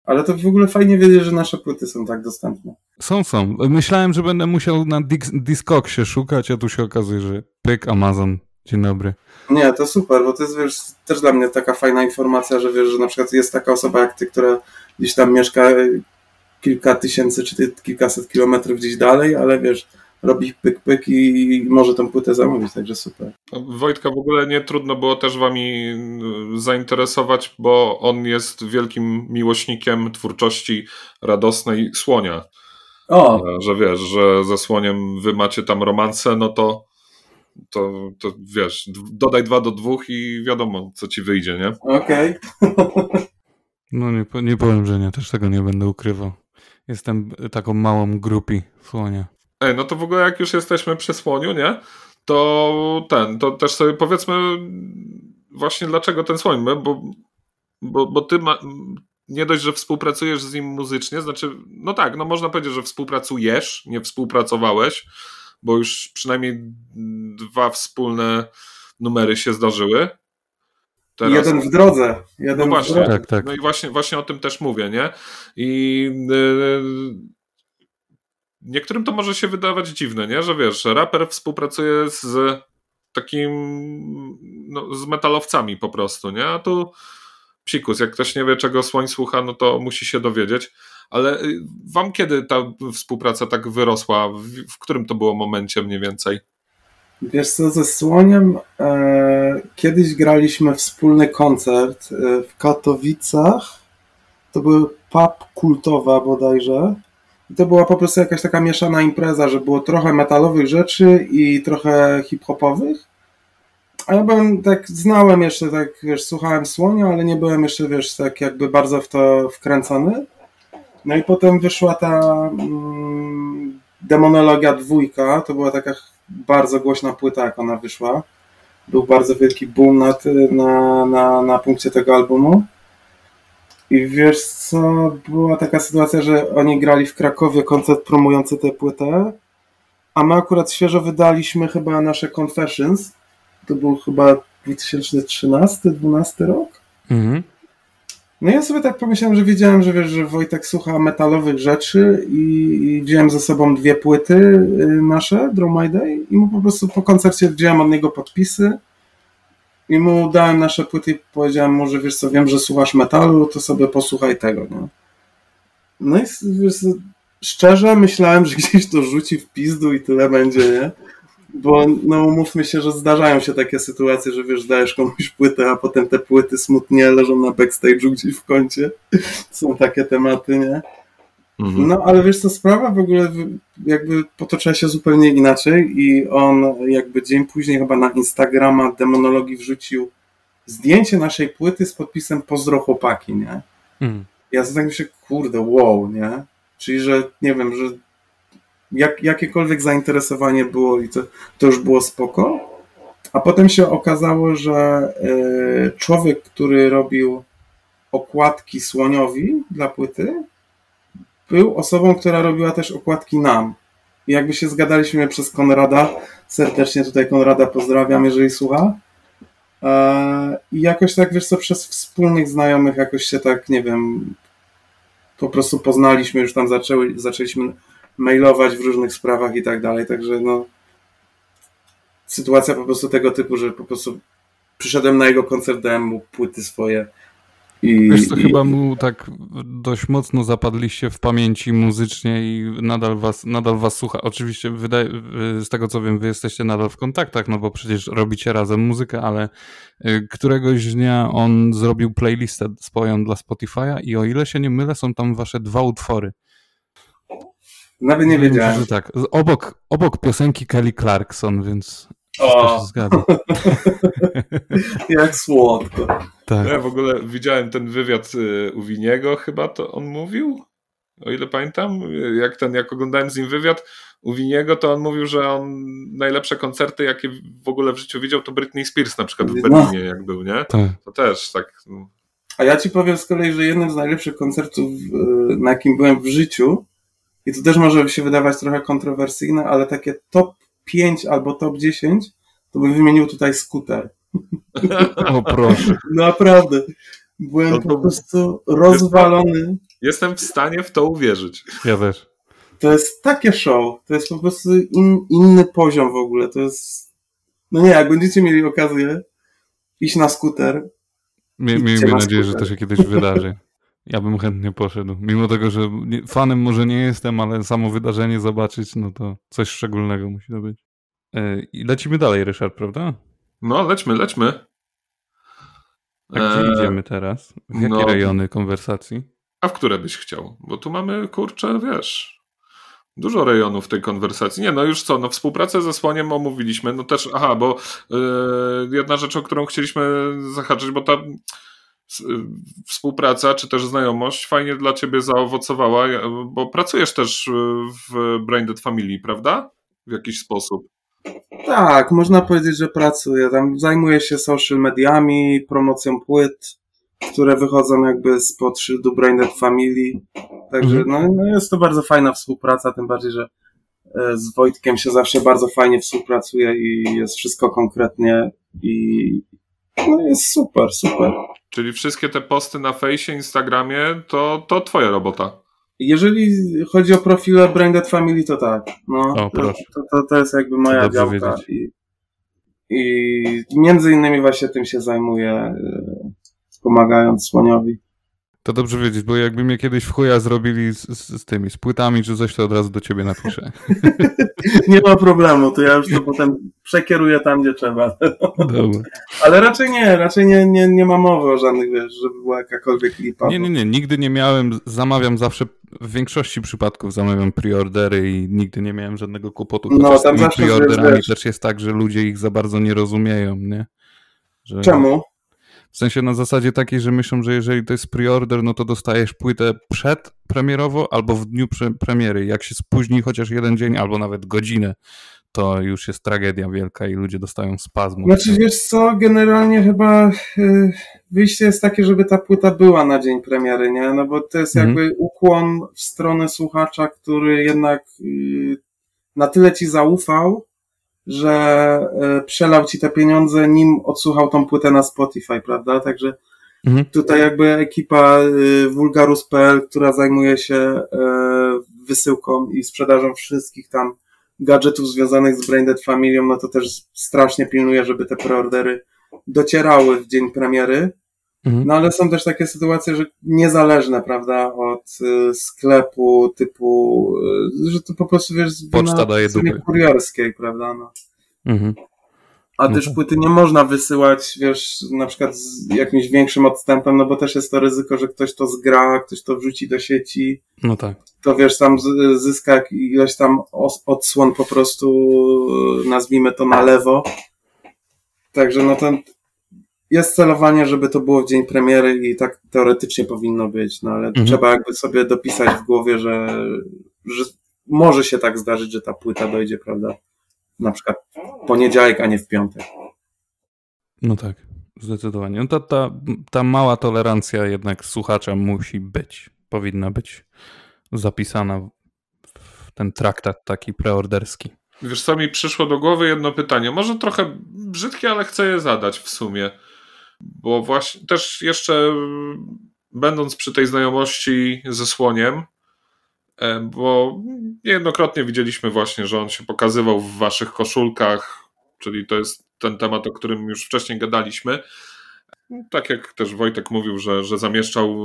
Ale to w ogóle fajnie wiedzieć, że nasze płyty są tak dostępne. Są, są. Myślałem, że będę musiał na Discogsie szukać, a tu się okazuje, że pyk, Amazon. Dzień dobry. Nie, to super, bo to jest wiesz, też dla mnie taka fajna informacja, że wiesz, że na przykład jest taka osoba jak ty, która gdzieś tam mieszka kilka tysięcy czy kilkaset kilometrów gdzieś dalej, ale wiesz, robi pyk pyk i może tą płytę zamówić, także super. Wojtka w ogóle nie trudno było też wami y, zainteresować, bo on jest wielkim miłośnikiem twórczości radosnej Słonia. O, Że wiesz, że ze Słoniem wy macie tam romanse, no to, to, to wiesz, dodaj dwa do dwóch i wiadomo, co ci wyjdzie, nie? okej. No nie, nie powiem, że nie, też tego nie będę ukrywał. Jestem taką małą grupi słonia. Ej, no to w ogóle jak już jesteśmy przy Słoniu, nie? To ten, to też sobie powiedzmy właśnie dlaczego ten Słoń, bo, bo, bo ty ma, nie dość, że współpracujesz z nim muzycznie, znaczy, no tak, no można powiedzieć, że współpracujesz, nie współpracowałeś, bo już przynajmniej dwa wspólne numery się zdarzyły. Jeden w drodze. Jeden No w właśnie. drodze. Tak, tak. No i właśnie, właśnie o tym też mówię, nie? I yy, niektórym to może się wydawać dziwne, nie? Że wiesz, że raper współpracuje z takim, no, z metalowcami po prostu, nie? A tu psikus, jak ktoś nie wie, czego Słoń słucha, no to musi się dowiedzieć. Ale y, wam kiedy ta współpraca tak wyrosła? W, w którym to było momencie mniej więcej? Wiesz co, ze Słoniem e, kiedyś graliśmy wspólny koncert e, w Katowicach. To był pub kultowa bodajże. I to była po prostu jakaś taka mieszana impreza, że było trochę metalowych rzeczy i trochę hip-hopowych. A ja byłem tak, znałem jeszcze, tak wiesz, słuchałem Słonia, ale nie byłem jeszcze, wiesz, tak jakby bardzo w to wkręcony. No i potem wyszła ta mm, Demonologia dwójka, to była taka bardzo głośna płyta, jak ona wyszła. Był bardzo wielki boom na, ty- na, na, na punkcie tego albumu. I wiesz co, była taka sytuacja, że oni grali w Krakowie koncert promujący tę płytę, a my akurat świeżo wydaliśmy chyba nasze Confessions. To był chyba 2013-2012 rok. Mhm. No ja sobie tak pomyślałem, że wiedziałem, że wiesz, że Wojtek słucha metalowych rzeczy i, i wziąłem ze sobą dwie płyty y, nasze, Draw My Day i mu po prostu po koncercie wziąłem od niego podpisy i mu dałem nasze płyty i powiedziałem mu, że wiesz co, wiem, że słuchasz metalu, to sobie posłuchaj tego, nie? No i wiesz, szczerze myślałem, że gdzieś to rzuci w pizdu i tyle będzie, nie? Bo no umówmy się, że zdarzają się takie sytuacje, że wiesz, dajesz komuś płytę, a potem te płyty smutnie leżą na backstage'u gdzieś w kącie. Są takie tematy, nie? No ale wiesz co, sprawa w ogóle jakby potoczyła się zupełnie inaczej i on jakby dzień później chyba na Instagrama Demonologii wrzucił zdjęcie naszej płyty z podpisem Pozdro chłopaki, nie? Mhm. Ja sobie tak myślę, kurde, wow, nie? Czyli, że nie wiem, że jak, jakiekolwiek zainteresowanie było i to, to już było spoko. A potem się okazało, że e, człowiek, który robił okładki słoniowi dla płyty, był osobą, która robiła też okładki nam. I jakby się zgadaliśmy przez Konrada, serdecznie tutaj Konrada pozdrawiam, jeżeli słucha. E, I jakoś tak, wiesz co, przez wspólnych znajomych jakoś się tak, nie wiem, po prostu poznaliśmy, już tam zaczęły, zaczęliśmy mailować w różnych sprawach i tak dalej, także no sytuacja po prostu tego typu, że po prostu przyszedłem na jego koncert, dałem mu płyty swoje i, Wiesz co, i chyba mu tak dość mocno zapadliście w pamięci muzycznie i nadal was, nadal was słucha. Oczywiście wydaje, z tego co wiem, wy jesteście nadal w kontaktach, no bo przecież robicie razem muzykę, ale y, któregoś dnia on zrobił playlistę swoją dla Spotify'a i o ile się nie mylę, są tam wasze dwa utwory. Nawet nie wiedziałem. Myślę, że tak. Obok, obok piosenki Kelly Clarkson, więc O. to się zgadza. Jak słodko. Tak. Ja w ogóle widziałem ten wywiad y, u Winiego, chyba to on mówił, o ile pamiętam, jak ten, jak oglądałem z nim wywiad u Winiego, to on mówił, że on najlepsze koncerty, jakie w ogóle w życiu widział, to Britney Spears na przykład w No. Berlinie, jak był, nie? tak. To też tak. no. A ja ci powiem z kolei, że jednym z najlepszych koncertów, y, na jakim byłem w życiu, i to też może się wydawać trochę kontrowersyjne, ale takie top 5 albo top 10, to bym wymienił tutaj skuter. O proszę. Naprawdę. Byłem No to- po prostu rozwalony. Jestem w stanie w to uwierzyć. Ja też. To jest takie show. To jest po prostu in, inny poziom w ogóle. To jest. No nie, jak będziecie mieli okazję iść na skuter. Miejmy na nadzieję, że skuter. to się kiedyś wydarzy. Ja bym chętnie poszedł. Mimo tego, że fanem może nie jestem, ale samo wydarzenie zobaczyć, no to coś szczególnego musi to być. E, I lecimy dalej, Ryszard, prawda? No, lećmy, lećmy. A gdzie Eee, idziemy teraz? W jakie no. rejony konwersacji? A w które byś chciał? Bo tu mamy, kurczę, wiesz, dużo rejonów tej konwersacji. Nie, no już co, no współpracę ze Słoniem omówiliśmy, no też, aha, bo yy, jedna rzecz, o którą chcieliśmy zahaczyć, bo ta współpraca, czy też znajomość fajnie dla ciebie zaowocowała, bo pracujesz też w Branded Family, prawda? W jakiś sposób. Tak, można powiedzieć, że pracuję. Tam zajmuję się social mediami, promocją płyt, które wychodzą jakby spod szyldu Braindead Family. Także Mhm. no, no jest to bardzo fajna współpraca, tym bardziej, że e, z Wojtkiem się zawsze bardzo fajnie współpracuje i jest wszystko konkretnie i no jest super, super. Czyli wszystkie te posty na fejsie, Instagramie, to, to twoja robota. Jeżeli chodzi o profile Branded Family, to tak. No, O, to, proszę. to, to, to jest jakby moja działka. wiedzieć. I, I między innymi właśnie tym się zajmuję, pomagając Słoniowi. To dobrze wiedzieć, bo jakby mnie kiedyś w chuja zrobili z, z, z tymi, z płytami czy coś, to od razu do ciebie napiszę. Nie ma problemu, to ja już to potem przekieruję tam, gdzie trzeba. Dobra. Ale raczej nie, raczej nie, nie, nie ma mowy o żadnych, wiesz, żeby była jakakolwiek lipa. Nie, nie, nie, nigdy nie miałem, zamawiam zawsze, w większości przypadków zamawiam preordery i nigdy nie miałem żadnego kłopotu. No, tam zawsze, preorderami wiesz- też jest tak, że ludzie ich za bardzo nie rozumieją, nie? Że, Czemu? W sensie na zasadzie takiej, że myślą, że jeżeli to jest preorder, no to dostajesz płytę przedpremierowo albo w dniu pre premiery. Jak się spóźni chociaż jeden dzień albo nawet godzinę, to już jest tragedia wielka i ludzie dostają spazmu. Znaczy, wiesz co, generalnie chyba y, wyjście jest takie, żeby ta płyta była na dzień premiery, nie? No bo to jest Mhm. jakby ukłon w stronę słuchacza, który jednak y, na tyle ci zaufał, że y, przelał ci te pieniądze, nim odsłuchał tą płytę na Spotify, prawda? Także Mhm. tutaj jakby ekipa y, Vulgarus.pl, która zajmuje się y, wysyłką i sprzedażą wszystkich tam gadżetów związanych z Braindead Familią, no to też strasznie pilnuje, żeby te preordery docierały w dzień premiery. Mhm. No ale są też takie sytuacje, że niezależne, prawda, od y, sklepu typu, y, że to po prostu wiesz, Poczta daje dupy. kurierskiej, prawda, no. Mhm. A No też tak. płyty nie można wysyłać, wiesz, na przykład z jakimś większym odstępem, no bo też jest to ryzyko, że ktoś to zgra, ktoś to wrzuci do sieci, No tak. to wiesz, tam zyska ileś tam odsłon po prostu, y, nazwijmy to na lewo. Także no to jest celowanie, żeby to było w dzień premiery i tak teoretycznie powinno być, no ale Mhm. trzeba jakby sobie dopisać w głowie, że, że może się tak zdarzyć, że ta płyta dojdzie, prawda, na przykład w poniedziałek, a nie w piątek. No tak, zdecydowanie. No ta, ta, ta mała tolerancja jednak słuchacza musi być, powinna być zapisana w ten traktat taki preorderski. Wiesz co, mi przyszło do głowy jedno pytanie, może trochę brzydkie, ale chcę je zadać w sumie. Bo właśnie też jeszcze mm, będąc przy tej znajomości ze Słoniem, bo niejednokrotnie widzieliśmy właśnie, że on się pokazywał w waszych koszulkach, czyli to jest ten temat, o którym już wcześniej gadaliśmy. Tak jak też Wojtek mówił, że, że zamieszczał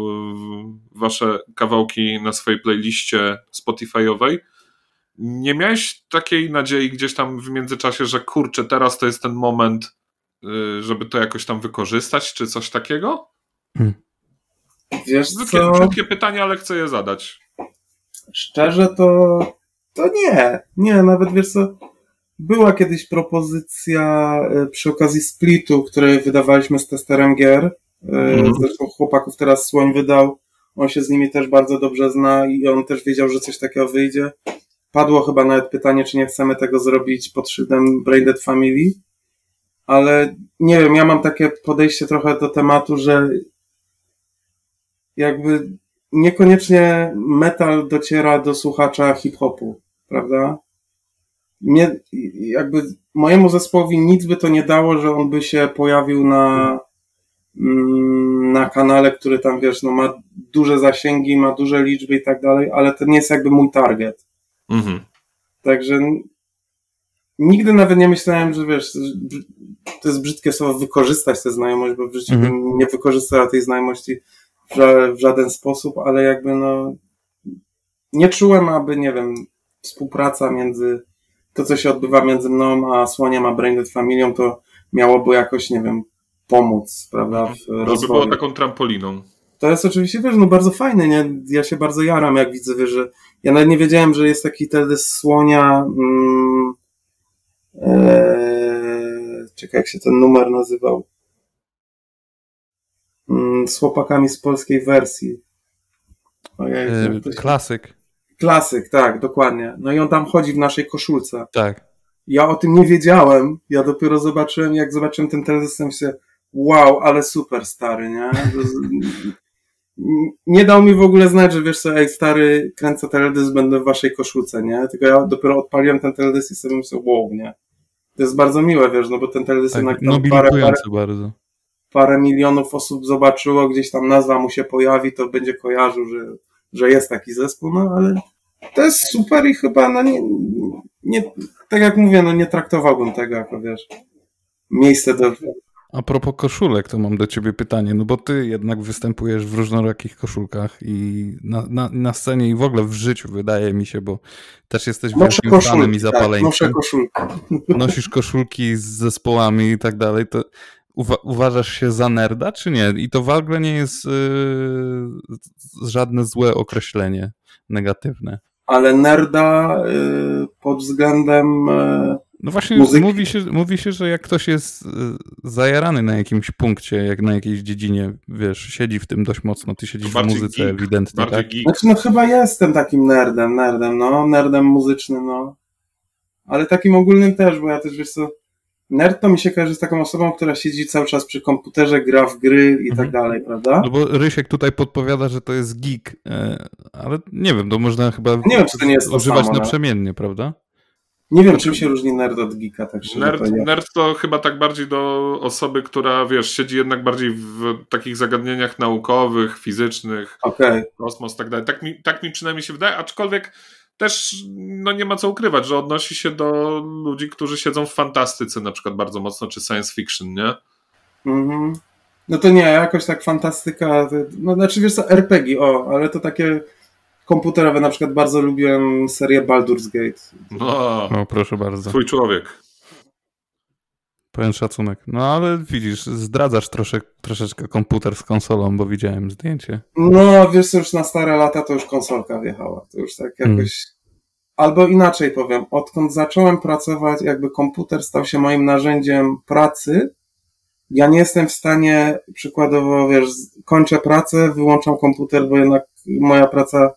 wasze kawałki na swojej playliście Spotify'owej. Nie miałeś takiej nadziei gdzieś tam w międzyczasie, że kurczę, teraz to jest ten moment, żeby to jakoś tam wykorzystać, czy coś takiego? Wiesz Brzydkie, co, brzydkie pytanie, ale chcę je zadać. szczerze to To nie, nie, nawet wiesz co, była kiedyś propozycja e, przy okazji splitu, który wydawaliśmy z testerem gier. Mhm. Zresztą chłopaków teraz Słoń wydał. On się z nimi też bardzo dobrze zna i on też wiedział, że coś takiego wyjdzie. Padło chyba nawet pytanie, czy nie chcemy tego zrobić pod szyldem Braindead Family. Ale nie wiem, ja mam takie podejście trochę do tematu, że jakby niekoniecznie metal dociera do słuchacza hip-hopu, prawda? Nie, jakby mojemu zespołowi nic by to nie dało, że on by się pojawił na, mm, na kanale, który tam, wiesz, no ma duże zasięgi, ma duże liczby i tak dalej, ale to nie jest jakby mój target. Mhm. Także nigdy nawet nie myślałem, że wiesz, to jest brzydkie słowo wykorzystać tę znajomość, bo w życiu bym nie wykorzystała tej znajomości w, żaden sposób, ale jakby no nie czułem, aby, nie wiem, współpraca między to, co się odbywa między mną a Słoniem, a Braindead Familią, to miałoby jakoś, nie wiem, pomóc, prawda, w rozwoju. Żeby było taką trampoliną. To jest oczywiście, wiesz, no bardzo fajne, nie? Ja się bardzo jaram, jak widzę, wiesz, że ja nawet nie wiedziałem, że jest taki teledysk Słonia mm, ee, czekaj, jak się ten numer nazywał mm, z chłopakami z polskiej wersji. Ojej, e, klasyk. Klasyk, tak, dokładnie. No i on tam chodzi w naszej koszulce. Tak. Ja o tym nie wiedziałem. Ja dopiero zobaczyłem, jak zobaczyłem ten teledysk, się wow, ale super stary, nie? nie dał mi w ogóle znać, że wiesz co, ej stary, kręcę teledysk, będę w waszej koszulce, nie? Tylko ja dopiero odpaliłem ten teledysk i sobie myślę, wow, nie? To jest bardzo miłe, wiesz, no bo ten teledysk tak, jednak tam parę, parę, bardzo. parę milionów osób zobaczyło, gdzieś tam nazwa mu się pojawi, to będzie kojarzył, że, że jest taki zespół, no ale to jest super i chyba, no nie, nie tak jak mówię, no nie traktowałbym tego jako, wiesz, miejsce do a propos koszulek, to mam do ciebie pytanie, no bo ty jednak występujesz w różnorakich koszulkach i na, na, na scenie i w ogóle w życiu wydaje mi się, bo też jesteś wielkim koszulki, fanem i zapaleńcem. Tak, noszę koszulki. Nosisz koszulki z zespołami i tak dalej, to uwa uważasz się za nerda, czy nie? I to w ogóle nie jest yy, żadne złe określenie negatywne. Ale nerda yy, pod względem yy no właśnie mówi się, mówi się, że jak ktoś jest e, zajarany na jakimś punkcie, jak na jakiejś dziedzinie, wiesz, siedzi w tym dość mocno, ty siedzisz w muzyce geek, ewidentnie, tak? Geek. Znaczy, no chyba jestem takim nerdem, nerdem, no, nerdem muzycznym, no. Ale takim ogólnym też, bo ja też, wiesz co, nerd to mi się kojarzy z taką osobą, która siedzi cały czas przy komputerze, gra w gry i tak mhm. tak dalej, prawda? No bo Rysiek tutaj podpowiada, że to jest geek, e, ale nie wiem, to można chyba nie wiem, czy to nie jest używać samo, naprzemiennie, prawda? Nie wiem, czym się różni nerd od geeka, tak nerd, nerd to chyba tak bardziej do osoby, która, wiesz, siedzi jednak bardziej w takich zagadnieniach naukowych, fizycznych, okay. kosmos, tak dalej. Tak mi, tak mi przynajmniej się wydaje, aczkolwiek też no nie ma co ukrywać, że odnosi się do ludzi, którzy siedzą w fantastyce na przykład bardzo mocno, czy science fiction, nie? Mhm. No to nie, jakoś tak fantastyka, no znaczy wiesz co, RPG, o, ale to takie komputerowe. Na przykład bardzo lubiłem serię Baldur's Gate. No, no proszę bardzo. Twój człowiek. Pełen szacunek. No ale widzisz, zdradzasz trosze, troszeczkę komputer z konsolą, bo widziałem zdjęcie. No, wiesz, już na stare lata to już konsolka wjechała. To już tak hmm. jakoś... Hmm. Albo inaczej powiem, odkąd zacząłem pracować, jakby komputer stał się moim narzędziem pracy, ja nie jestem w stanie, przykładowo, wiesz, kończę pracę, wyłączam komputer, bo jednak moja praca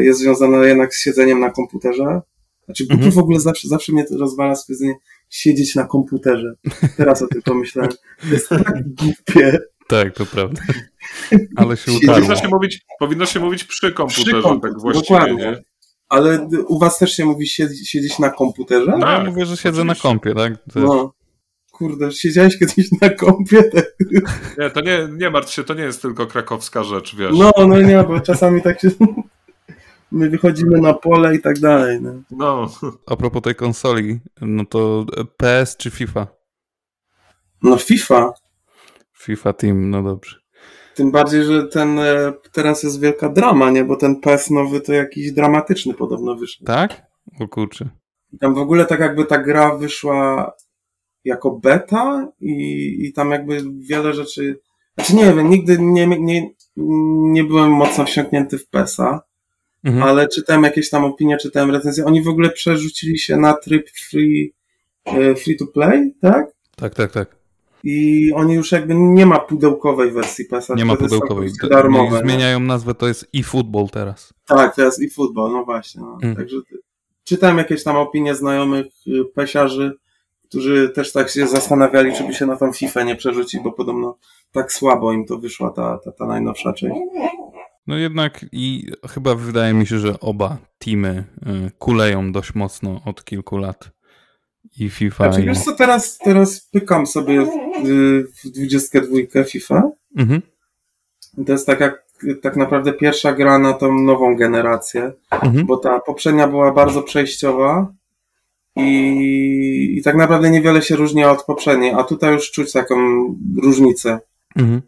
jest związana jednak z siedzeniem na komputerze. Znaczy, mhm. w ogóle zawsze, zawsze mnie to rozwala stwierdzenie siedzieć na komputerze. Teraz o tym pomyślałem. To jest tak głupie. Tak, to prawda. Ale się utarło. Powinno się mówić, powinno się mówić przy komputerze, przy komputerze tak właściwie, dokładnie. Nie? Ale u was też się mówi siedzieć na komputerze? No, ja mówię, że siedzę oczywiście. na kompie, tak? No. Kurde, siedziałeś kiedyś na kompie? Nie, to nie, nie martw się, to nie jest tylko krakowska rzecz, wiesz. No, no nie, bo czasami tak się my wychodzimy na pole i tak dalej. No. no. A propos tej konsoli, no to PS czy FIFA? No FIFA. FIFA Team, no dobrze. Tym bardziej, że ten e, teraz jest wielka drama, nie? Bo ten PS nowy to jakiś dramatyczny podobno wyszedł. Tak? O kurczę. Tam w ogóle tak jakby ta gra wyszła jako beta i, i tam jakby wiele rzeczy... Znaczy nie wiem, nigdy nie, nie, nie byłem mocno wsiąknięty w PESa mhm. ale czytałem jakieś tam opinie, czytałem recenzje. Oni w ogóle przerzucili się na tryb free, e, free to play, tak? Tak, tak, tak. I oni już jakby nie ma pudełkowej wersji PESA. Nie ma pudełkowej. Darmowe, zmieniają nazwę, to jest eFootball teraz. Tak, teraz eFootball, no właśnie. No. Mhm. Także czytałem jakieś tam opinie znajomych y, pesiarzy, którzy też tak się zastanawiali, czy by się na tą FIFA nie przerzucić, bo podobno tak słabo im to wyszła ta, ta, ta najnowsza część. No jednak i chyba wydaje mi się, że oba teamy y, kuleją dość mocno od kilku lat. I FIFA. Znaczy, i... wiesz co, teraz, teraz pykam sobie w, w 22 FIFA. Mhm. To jest tak jak tak naprawdę pierwsza gra na tą nową generację, mhm. bo ta poprzednia była bardzo przejściowa i, i tak naprawdę niewiele się różni od poprzedniej, a tutaj już czuć taką różnicę. Mhm.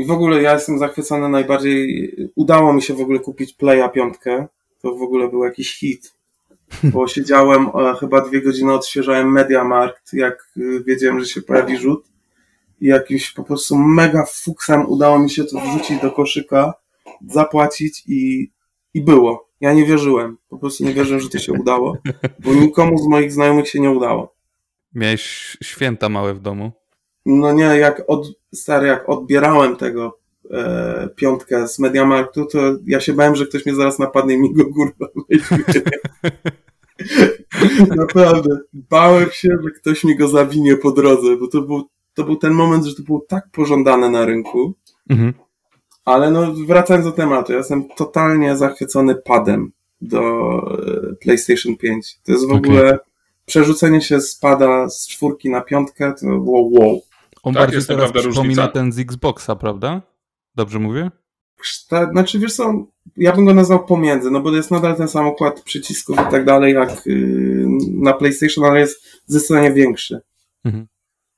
I w ogóle ja jestem zachwycony najbardziej. Udało mi się w ogóle kupić Playa piątkę. To w ogóle był jakiś hit. Bo siedziałem e, chyba dwie godziny, odświeżałem Mediamarkt, jak e, wiedziałem, że się pojawi rzut. I jakimś po prostu mega fuksem udało mi się to wrzucić do koszyka, zapłacić i, i było. Ja nie wierzyłem. Po prostu nie wierzyłem, że to się udało, bo nikomu z moich znajomych się nie udało. Miałeś święta małe w domu? No nie, jak od, stary, jak odbierałem tego e, piątkę z Mediamarktu, to ja się bałem, że ktoś mnie zaraz napadnie i mi go kurwa Naprawdę. Bałem się, że ktoś mi go zawinie po drodze, bo to był, to był ten moment, że to było tak pożądane na rynku. Mhm. Ale no, wracając do tematu, ja jestem totalnie zachwycony padem do e, PlayStation 5. To jest w okay. ogóle przerzucenie się z pada z czwórki na piątkę, to wow, wow. On tak, bardziej teraz przypomina różnica. ten z Xboxa, prawda? Dobrze mówię? Znaczy, wiesz co, ja bym go nazwał pomiędzy, no bo to jest nadal ten sam układ przycisków i tak dalej jak yy, na PlayStation, ale jest zdecydowanie większy. Mhm.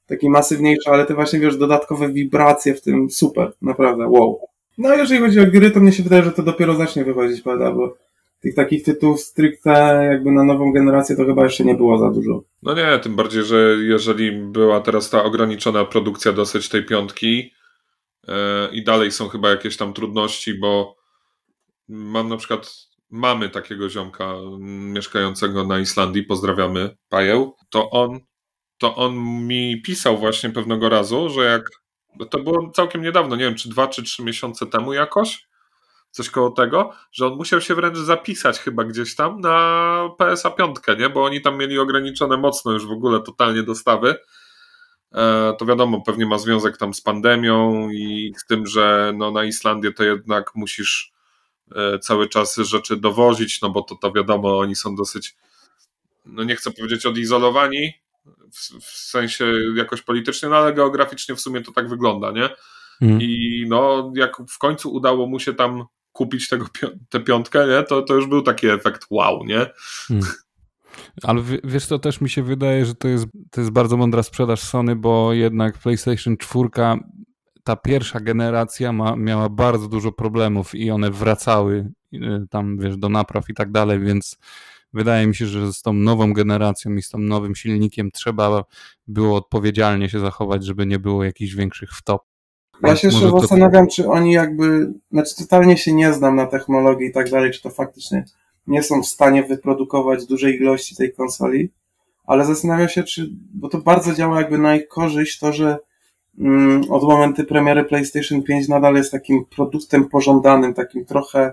Taki masywniejszy, ale te właśnie, wiesz, dodatkowe wibracje w tym super, naprawdę, wow. No jeżeli chodzi o gry, to mnie się wydaje, że to dopiero zacznie wychodzić, prawda, bo tych takich tytułów stricte jakby na nową generację to chyba jeszcze nie było za dużo. No nie, tym bardziej, że jeżeli była teraz ta ograniczona produkcja dosyć tej piątki yy, i dalej są chyba jakieś tam trudności, bo mam na przykład mamy takiego ziomka mieszkającego na Islandii, pozdrawiamy, Pajeł, to on, to on mi pisał właśnie pewnego razu, że jak, to było całkiem niedawno, nie wiem, czy dwa, czy trzy miesiące temu jakoś, coś koło tego, że on musiał się wręcz zapisać chyba gdzieś tam na PSA 5, nie? Bo oni tam mieli ograniczone mocno już w ogóle totalnie dostawy. E, to wiadomo, pewnie ma związek tam z pandemią i z tym, że no na Islandię to jednak musisz e, cały czas rzeczy dowozić, no bo to, to wiadomo, oni są dosyć, no nie chcę powiedzieć odizolowani, w, w sensie jakoś politycznie, no ale geograficznie w sumie to tak wygląda, nie? Mhm. I no, jak w końcu udało mu się tam kupić tego, tę piątkę, nie? To, to już był taki efekt wow, nie? Hmm. Ale wiesz, to też mi się wydaje, że to jest, to jest bardzo mądra sprzedaż Sony, bo jednak PlayStation 4, ta pierwsza generacja ma, miała bardzo dużo problemów i one wracały y, tam, wiesz, do napraw i tak dalej, więc wydaje mi się, że z tą nową generacją i z tym nowym silnikiem trzeba było odpowiedzialnie się zachować, żeby nie było jakichś większych wtop. Ja się jeszcze zastanawiam, czy oni jakby, znaczy totalnie się nie znam na technologii i tak dalej, czy to faktycznie nie są w stanie wyprodukować dużej ilości tej konsoli, ale zastanawiam się, czy, bo to bardzo działa jakby na ich korzyść, to, że mm, od momentu premiery PlayStation 5 nadal jest takim produktem pożądanym, takim trochę,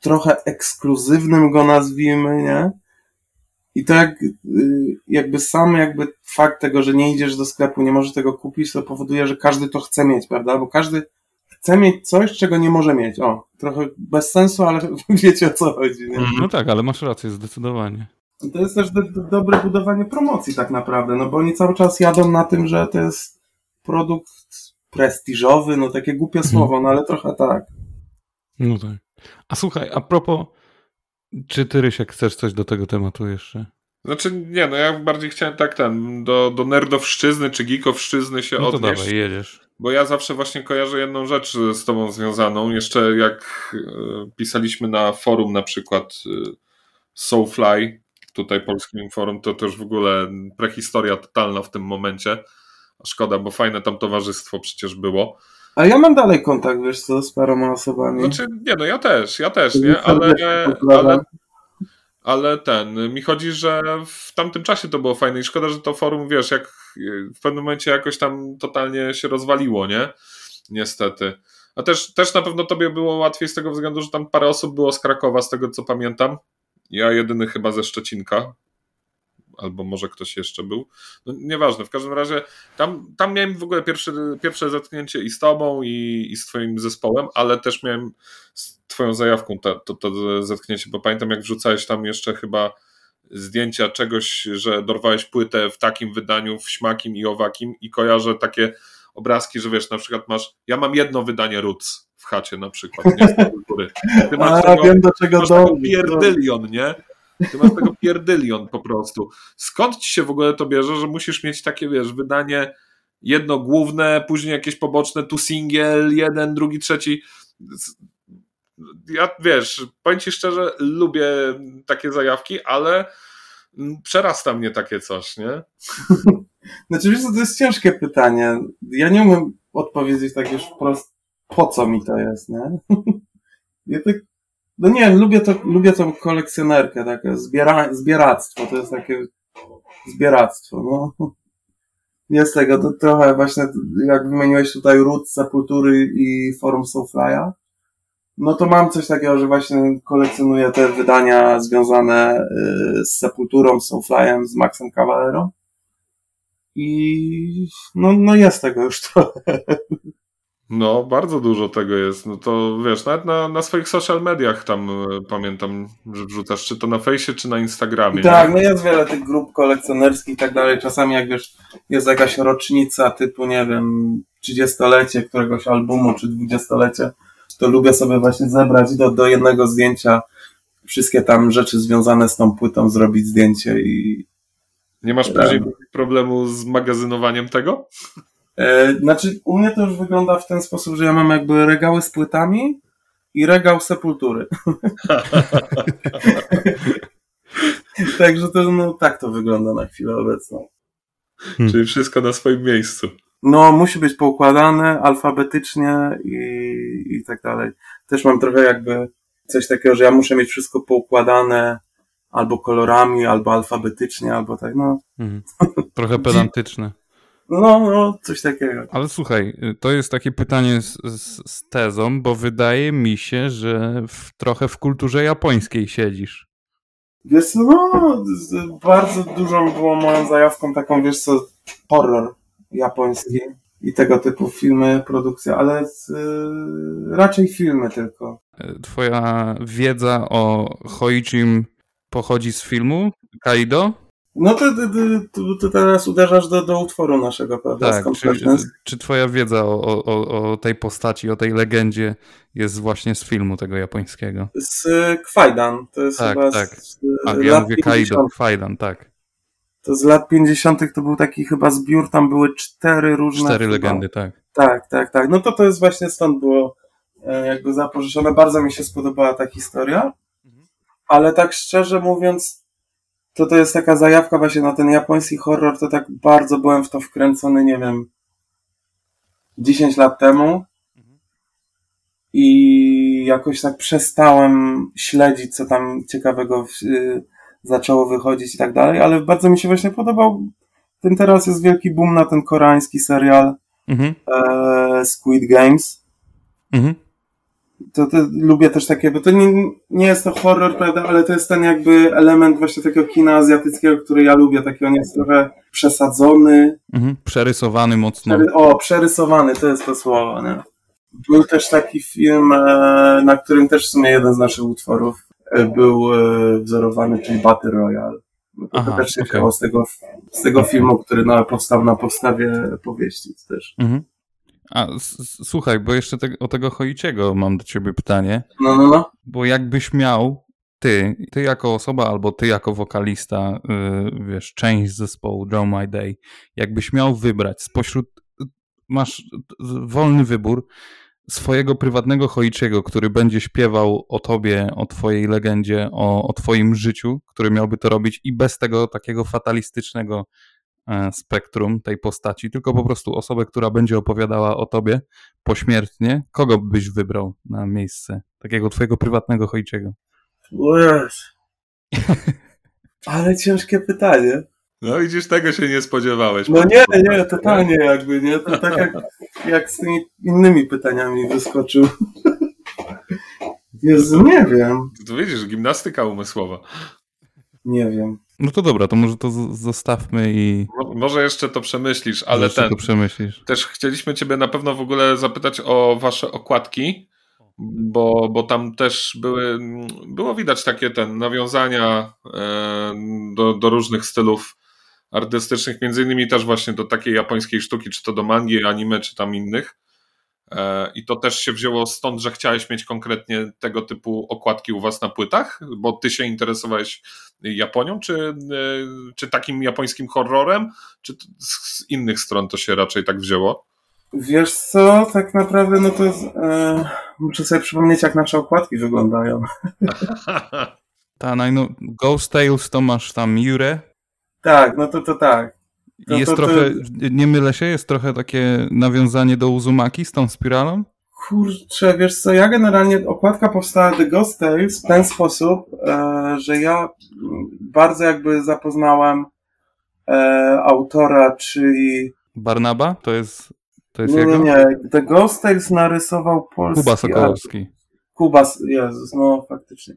trochę ekskluzywnym go nazwijmy, nie? I y, jakby sam jakby fakt tego, że nie idziesz do sklepu, nie możesz tego kupić, to powoduje, że każdy to chce mieć, prawda? Bo każdy chce mieć coś, czego nie może mieć. O, trochę bez sensu, ale wiecie o co chodzi. Nie? No tak, ale masz rację, zdecydowanie. I to jest też do, do, dobre budowanie promocji tak naprawdę, no bo oni cały czas jadą na tym, że to jest produkt prestiżowy, no takie głupie mhm. słowo, no ale trochę tak. No tak. A słuchaj, a propos czy ty, Rysiek, chcesz coś do tego tematu jeszcze? Znaczy, nie, no ja bardziej chciałem tak ten, do, do nerdowszczyzny czy geekowszczyzny się no to odnieść. dawaj, jedziesz. Bo ja zawsze właśnie kojarzę jedną rzecz z tobą związaną. Jeszcze jak e, pisaliśmy na forum na przykład e, Soulfly, tutaj polskim forum, to też w ogóle prehistoria totalna w tym momencie. Szkoda, bo fajne tam towarzystwo przecież było. A ja mam dalej kontakt, wiesz co, z paroma osobami. Znaczy, nie no, ja też, ja też, nie? Ale, ale, ale ten, mi chodzi, że w tamtym czasie to było fajne i szkoda, że to forum, wiesz, jak w pewnym momencie jakoś tam totalnie się rozwaliło, nie? Niestety. A też, też na pewno tobie było łatwiej z tego względu, że tam parę osób było z Krakowa, z tego co pamiętam. Ja jedyny chyba ze Szczecinka, albo może ktoś jeszcze był. No, nieważne, w każdym razie tam, tam miałem w ogóle pierwsze, pierwsze zetknięcie i z tobą, i, i z twoim zespołem, ale też miałem z twoją zajawką to, to, to zetknięcie, bo pamiętam jak wrzucałeś tam jeszcze chyba zdjęcia czegoś, że dorwałeś płytę w takim wydaniu, w śmakim i owakim i kojarzę takie obrazki, że wiesz, na przykład masz, ja mam jedno wydanie Roots w chacie na przykład, nie z góry. Ty masz A, tego, wiem do czego masz pierdylion, nie? Ty masz tego pierdylion po prostu. Skąd ci się w ogóle to bierze, że musisz mieć takie, wiesz, wydanie jedno główne, później jakieś poboczne, tu singiel, jeden, drugi, trzeci. Ja, wiesz, powiem ci szczerze, lubię takie zajawki, ale przerasta mnie takie coś, nie? Znaczy, wiesz to jest ciężkie pytanie. Ja nie umiem odpowiedzieć tak już wprost, po co mi to jest, nie? Ja tak no nie, lubię to, lubię tą kolekcjonerkę, takie zbiera, zbieractwo, to jest takie zbieractwo, no. Jest tego, to trochę właśnie, jak wymieniłeś tutaj Root, Sepultury i Forum Soulfly'a, no to mam coś takiego, że właśnie kolekcjonuję te wydania związane y, z Sepulturą, Soulfly'em, z Maxem Cavalero. I no, no jest tego już trochę. No, bardzo dużo tego jest. No to wiesz, nawet na, na swoich social mediach tam e, pamiętam, że wrzucasz, czy to na fejsie, czy na Instagramie. Tak, nie? no jest wiele tych grup kolekcjonerskich i tak dalej. Czasami jak wiesz, jest jakaś rocznica typu, nie wiem, 30-lecie któregoś albumu, czy 20-lecie, to lubię sobie właśnie zebrać do, do jednego zdjęcia wszystkie tam rzeczy związane z tą płytą, zrobić zdjęcie i... Nie masz później problemu z magazynowaniem tego? E, znaczy, u mnie to już wygląda w ten sposób, że ja mam jakby regały z płytami i regał sepultury. Także to, no, tak to wygląda na chwilę obecną. Hmm. Czyli wszystko na swoim miejscu. No, musi być poukładane alfabetycznie i, i tak dalej. Też mam trochę jakby coś takiego, że ja muszę mieć wszystko poukładane albo kolorami, albo alfabetycznie, albo tak, no. Hmm. Trochę pedantyczne. No, no, coś takiego. Ale słuchaj, to jest takie pytanie z, z, z tezą, bo wydaje mi się, że w, trochę w kulturze japońskiej siedzisz. Wiesz no, bardzo dużą było moją zajawką taką, wiesz co, horror japoński i tego typu filmy, produkcja, ale z, y, raczej filmy tylko. Twoja wiedza o Hoichim pochodzi z filmu Kaido? No to, to, teraz uderzasz do, do utworu naszego, prawda? Tak, czy, czy twoja wiedza o, o, o tej postaci, o tej legendzie jest właśnie z filmu tego japońskiego? Z Kwajdan. To jest tak, chyba tak. z A, ja mówię Kaido, Kwajdan, tak. To z lat 50. to był taki chyba zbiór, tam były cztery różne... Cztery chyba. legendy, tak. Tak, tak, tak. No to to jest właśnie stąd było e, jakby zapożyczone. Bardzo mi się spodobała ta historia, mhm. ale tak szczerze mówiąc to to jest taka zajawka właśnie na ten japoński horror, to tak bardzo byłem w to wkręcony, nie wiem, 10 lat temu i jakoś tak przestałem śledzić, co tam ciekawego y, zaczęło wychodzić i tak dalej, ale bardzo mi się właśnie podobał. Ten teraz jest wielki boom na ten koreański serial mhm. e, Squid Games. Mhm to, to lubię też takie, bo to nie, nie jest to horror, prawda, ale to jest ten jakby element właśnie takiego kina azjatyckiego, który ja lubię, taki on jest trochę przesadzony. Mhm, przerysowany mocno. Przery o, przerysowany, to jest to słowo, nie? Był też taki film, e, na którym też w sumie jeden z naszych utworów e, był e, wzorowany, czyli Battle Royale. To też się okay. z tego, z tego filmu, który no, powstał na podstawie powieści też. Mhm. A słuchaj, bo jeszcze te, o tego Choiciego mam do ciebie pytanie. No, no, no. Bo jakbyś miał ty, ty jako osoba albo ty jako wokalista, yy, wiesz, część zespołu Joe My Day, jakbyś miał wybrać spośród, masz wolny wybór swojego prywatnego Choiciego, który będzie śpiewał o tobie, o twojej legendzie, o, o twoim życiu, który miałby to robić i bez tego takiego fatalistycznego spektrum tej postaci, tylko po prostu osobę, która będzie opowiadała o tobie pośmiertnie, kogo byś wybrał na miejsce takiego twojego prywatnego Hojciego? Ale ciężkie pytanie. No widzisz, tego się nie spodziewałeś. No nie, nie, totalnie jakby, nie? To tak jak, jak z tymi innymi pytaniami wyskoczył. Jezu, nie wiem. Tu widzisz, gimnastyka umysłowa. Nie wiem. No to dobra, to może to zostawmy i... Mo może jeszcze to przemyślisz, ale jeszcze ten... to przemyślisz. Też chcieliśmy ciebie na pewno w ogóle zapytać o wasze okładki, bo, bo tam też były, było widać takie ten nawiązania e, do, do różnych stylów artystycznych, między innymi też właśnie do takiej japońskiej sztuki, czy to do mangi, anime, czy tam innych. E, I to też się wzięło stąd, że chciałeś mieć konkretnie tego typu okładki u was na płytach, bo ty się interesowałeś Japonią, czy, e, czy takim japońskim horrorem, czy z innych stron to się raczej tak wzięło? Wiesz co, tak naprawdę no to e, muszę sobie przypomnieć jak nasze okładki wyglądają. Ta, no, Ghost Tales to masz tam Jure. Tak, no to to tak. To, jest to, to, trochę, nie mylę się, jest trochę takie nawiązanie do Uzumaki z tą spiralą? Kurczę, wiesz co, ja generalnie, okładka powstała The Ghost Tales w ten sposób, e, że ja bardzo jakby zapoznałem e, autora, czyli... Barnaba? To jest, to jest nie, jego? Nie, nie, The Ghost Tales narysował polski... Kuba Sokołowski. Kuba, Jezus, no faktycznie.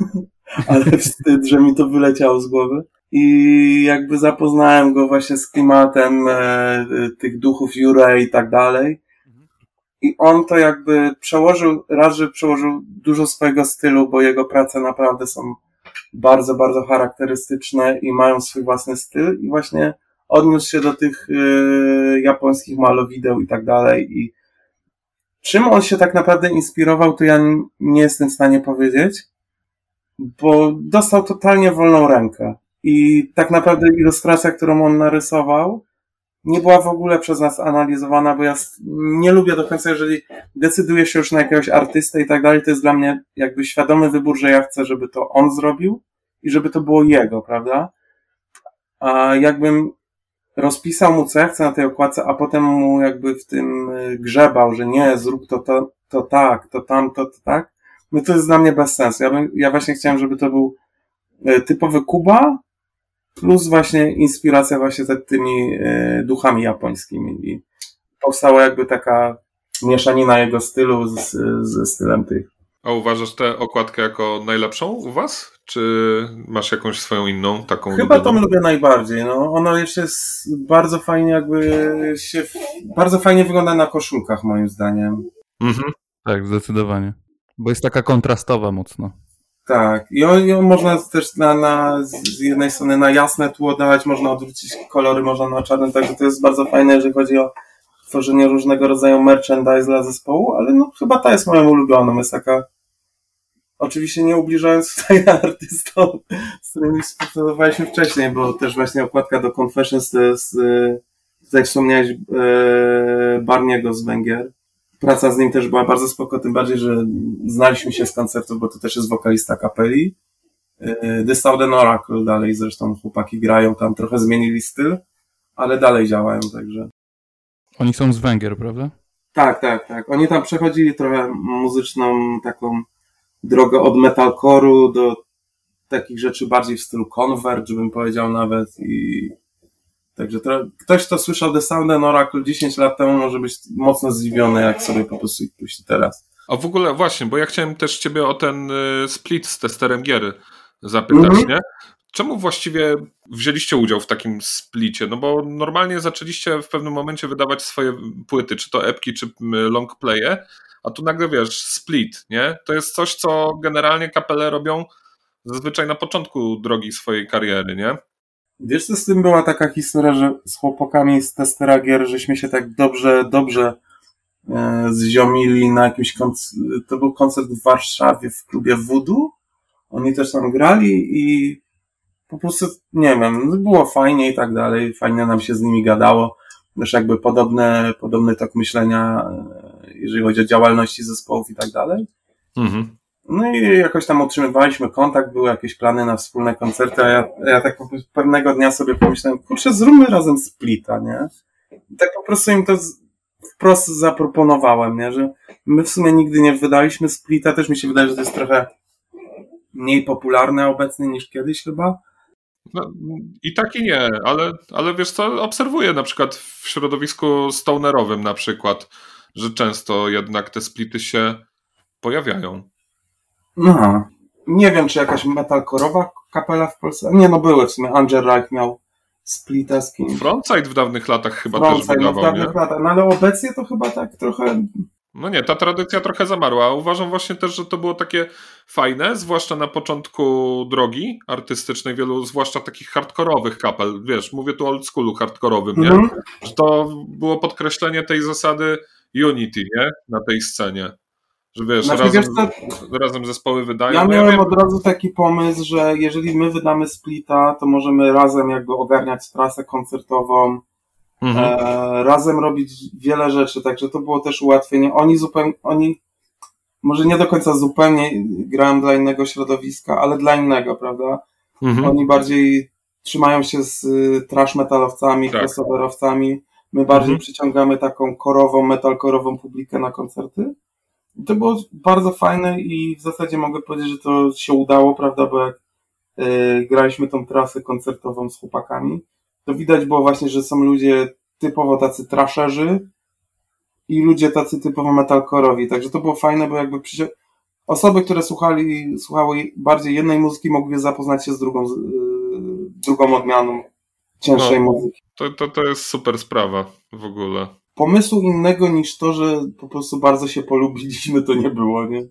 Ale wstyd, że mi to wyleciało z głowy i jakby zapoznałem go właśnie z klimatem e, tych duchów Jure i tak dalej. I on to jakby przełożył, raz, że przełożył dużo swojego stylu, bo jego prace naprawdę są bardzo, bardzo charakterystyczne i mają swój własny styl i właśnie odniósł się do tych y, japońskich malowideł i tak dalej i czym on się tak naprawdę inspirował, to ja nie jestem w stanie powiedzieć, bo dostał totalnie wolną rękę. I tak naprawdę ilustracja, którą on narysował, nie była w ogóle przez nas analizowana, bo ja nie lubię do końca, jeżeli decyduję się już na jakiegoś artystę i tak dalej, to jest dla mnie jakby świadomy wybór, że ja chcę, żeby to on zrobił i żeby to było jego, prawda? A jakbym rozpisał mu, co ja chcę na tej okładce, a potem mu jakby w tym y, grzebał, że nie, zrób to, to, to tak, to tamto, to tak, no to jest dla mnie bez sensu. Ja, bym, ja właśnie chciałem, żeby to był y, typowy Kuba, plus właśnie inspiracja właśnie z tymi e, duchami japońskimi i powstała jakby taka mieszanina jego stylu z, ze stylem tych. A uważasz tę okładkę jako najlepszą u was? Czy masz jakąś swoją inną taką? Chyba tą lubię najbardziej. No, ona jeszcze jest bardzo fajnie jakby się, bardzo fajnie wygląda na koszulkach moim zdaniem. Mhm. Tak, zdecydowanie. Bo jest taka kontrastowa mocno. Tak, i ją, ją można też na, na, z jednej strony na jasne tło dać, można odwrócić kolory, można na czarne, także to jest bardzo fajne, jeżeli chodzi o tworzenie różnego rodzaju merchandise dla zespołu, ale no chyba ta jest moją ulubioną, jest taka oczywiście nie ubliżając tutaj artystom, z którymi współpracowaliśmy wcześniej, bo też właśnie okładka do Confessions to jest, e, jak wspomniałeś, e, Barniego z Węgier, praca z nim też była bardzo spoko, tym bardziej, że znaliśmy się z koncertów, bo to też jest wokalista kapeli. Y, The Southern Oracle dalej zresztą chłopaki grają tam, trochę zmienili styl, ale dalej działają, także. Oni są z Węgier, prawda? Tak, tak, tak. Oni tam przechodzili trochę muzyczną taką drogę od metalcore'u do takich rzeczy bardziej w stylu Converge, bym powiedział nawet i Także to, ktoś, kto słyszał The Sound and Oracle 10 lat temu, może być mocno zdziwiony, jak sobie po prostu ich puści teraz. A w ogóle właśnie, bo ja chciałem też ciebie o ten y, split z testerem giery zapytać, mm -hmm. nie? Czemu właściwie wzięliście udział w takim splicie? No bo normalnie zaczęliście w pewnym momencie wydawać swoje płyty, czy to epki, czy long playe, a tu nagle wiesz, split, nie? To jest coś, co generalnie kapele robią zazwyczaj na początku drogi swojej kariery, nie? Wiesz, co z tym była taka historia, że z chłopakami z testera gier, żeśmy się tak dobrze, dobrze e, zziomili na jakimś koncert, to był koncert w Warszawie w klubie Voodoo. Oni też tam grali i po prostu, nie wiem, było fajnie i tak dalej, fajnie nam się z nimi gadało. Też jakby podobne, podobny tok myślenia, e, jeżeli chodzi o działalności zespołów i tak dalej. Mhm. No i jakoś tam utrzymywaliśmy kontakt, były jakieś plany na wspólne koncerty, a ja, ja tak pewnego dnia sobie pomyślałem, kurczę, zróbmy razem splita, nie? I tak po prostu im to wprost zaproponowałem, nie? Że my w sumie nigdy nie wydaliśmy splita, też mi się wydaje, że to jest trochę mniej popularne obecnie niż kiedyś chyba. No, I tak i nie, ale, ale wiesz co, obserwuję na przykład w środowisku stonerowym na przykład, że często jednak te splity się pojawiają. No, nie wiem, czy jakaś metalkorowa kapela w Polsce. Nie, no były w sumie. Angel Reich miał splita z kimś. Frontside w dawnych latach chyba Frontside, też wydawał, w dawnych nie? latach. No ale obecnie to chyba tak trochę. No nie, ta tradycja trochę zamarła. Uważam właśnie też, że to było takie fajne, zwłaszcza na początku drogi artystycznej, wielu, zwłaszcza takich hardkorowych kapel. Wiesz, mówię tu o old schoolu hardkorowym, nie? Mhm. Że to było podkreślenie tej zasady unity, nie? Na tej scenie. Że wiesz, Znaczy, razem, wiesz razem zespoły wydają. Ja miałem wiem, od razu taki pomysł, że jeżeli my wydamy splita, to możemy razem jakby ogarniać trasę koncertową, mhm. e, razem robić wiele rzeczy, także to było też ułatwienie. Oni zupełnie, oni może nie do końca zupełnie grałem dla innego środowiska, ale dla innego, prawda? Mhm. Oni bardziej trzymają się z y, trash metalowcami, Tak. crossoverowcami. My bardziej Mhm. przyciągamy taką korową, metalkorową publikę na koncerty. To było bardzo fajne i w zasadzie mogę powiedzieć, że to się udało, prawda, bo jak y, graliśmy tą trasę koncertową z chłopakami, to widać było właśnie, że są ludzie typowo tacy trasherzy i ludzie tacy typowo metalkorowi. Także to było fajne, bo jakby osoby, które słuchali, słuchały bardziej jednej muzyki, mogły zapoznać się z drugą, y, drugą odmianą cięższej No. muzyki. To, to, to jest super sprawa w ogóle. Pomysłu innego niż to, że po prostu bardzo się polubiliśmy, to nie było, nie?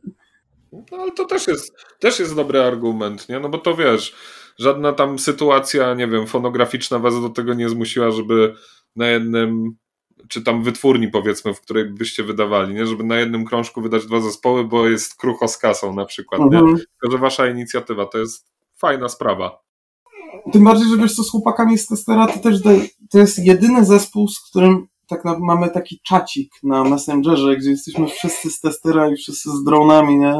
No, ale to też jest, też jest dobry argument, nie? No bo to wiesz, żadna tam sytuacja, nie wiem, fonograficzna was do tego nie zmusiła, żeby na jednym, czy tam wytwórni powiedzmy, w której byście wydawali, nie? Żeby na jednym krążku wydać dwa zespoły, bo jest krucho z kasą na przykład, nie? Mhm. Tylko, że wasza inicjatywa to jest fajna sprawa. Tym bardziej, że wiesz co, z chłopakami z Testera to też to jest jedyny zespół, z którym tak na, mamy taki czacik na Messengerze, gdzie jesteśmy wszyscy z Testera i wszyscy z dronami, nie?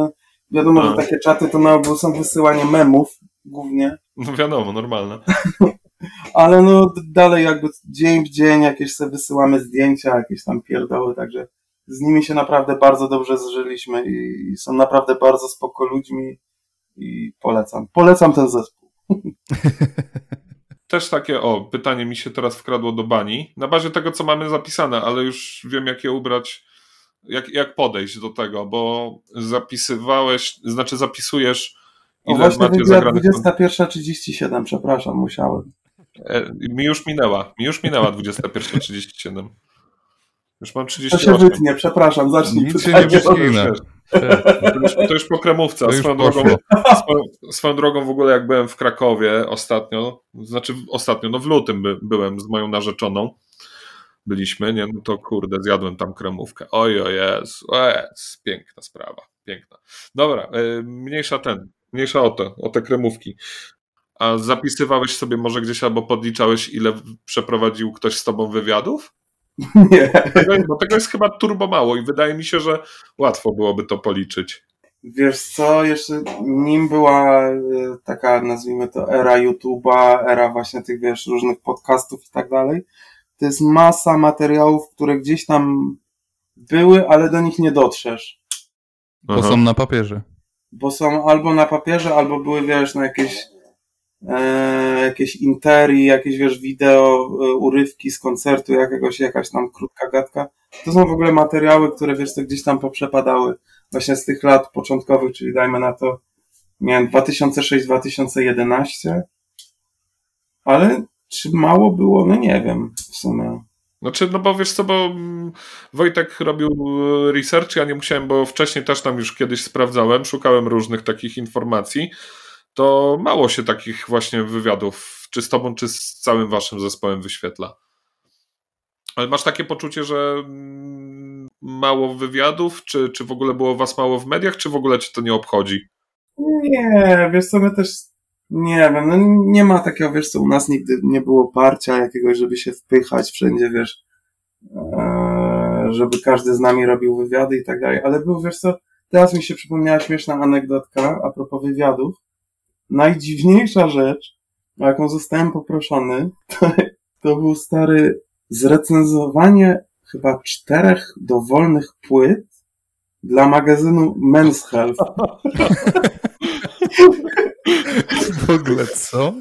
Wiadomo, No. że takie czaty to na ogół są wysyłanie memów głównie, No wiadomo, normalne. ale no dalej jakby dzień w dzień jakieś sobie wysyłamy zdjęcia, jakieś tam pierdoły, także z nimi się naprawdę bardzo dobrze zżyliśmy i, i są naprawdę bardzo spoko ludźmi i polecam. Polecam ten zespół. Też takie, o, pytanie mi się teraz wkradło do bani. Na bazie tego, co mamy zapisane, ale już wiem, jak je ubrać, jak, jak podejść do tego, bo zapisywałeś, znaczy zapisujesz, O ile właśnie macie wybiła zagranych. 21.37, przepraszam, musiałem. E, Mi już minęła, mi już minęła 21.37. Już mam To się 38. wytnie, przepraszam, zacznij. Nic się nie. To już, to już po kremówce. A To swoją drogą, swoją, drogą w ogóle jak byłem w Krakowie ostatnio, znaczy ostatnio, no w lutym by, byłem z moją narzeczoną, byliśmy, nie, no to kurde, zjadłem tam kremówkę. Oj, o jest, o jest, piękna sprawa, piękna. Dobra, y, mniejsza ten, mniejsza o te, o te kremówki. A zapisywałeś sobie może gdzieś albo podliczałeś, ile przeprowadził ktoś z tobą wywiadów? Nie. Tego, bo tego jest chyba turbo mało i wydaje mi się, że łatwo byłoby to policzyć. Wiesz co, jeszcze nim była e, taka, nazwijmy to, era YouTube'a, era właśnie tych, wiesz, różnych podcastów i tak dalej, to jest masa materiałów, które gdzieś tam były, ale do nich nie dotrzesz. Bo Aha. są na papierze. Bo są albo na papierze, albo były, wiesz, na jakieś jakieś interi, jakieś, wiesz, wideo, e, urywki z koncertu jakiegoś, jakaś tam krótka gadka. To są w ogóle materiały, które, wiesz, to gdzieś tam poprzepadały właśnie z tych lat początkowych, czyli dajmy na to, wiem, 2006-2011. Ale czy mało było? No nie wiem, w sumie. Znaczy, no bo wiesz co, bo mm, Wojtek robił e, research, ja nie musiałem, bo wcześniej też tam już kiedyś sprawdzałem, szukałem różnych takich informacji, to mało się takich właśnie wywiadów, czy z tobą, czy z całym waszym zespołem wyświetla. Ale masz takie poczucie, że mm, mało wywiadów, czy, czy w ogóle było was mało w mediach, czy w ogóle cię to nie obchodzi? Nie, wiesz co, my też, nie wiem, no nie ma takiego, wiesz co, u nas nigdy nie było parcia jakiegoś, żeby się wpychać wszędzie, wiesz, e, żeby każdy z nami robił wywiady i tak dalej, ale był, wiesz co, teraz mi się przypomniała śmieszna anegdotka a propos wywiadów. Najdziwniejsza rzecz, o jaką zostałem poproszony, to, to był stary zrecenzowanie chyba czterech dowolnych płyt dla magazynu Men's Health. W ogóle co?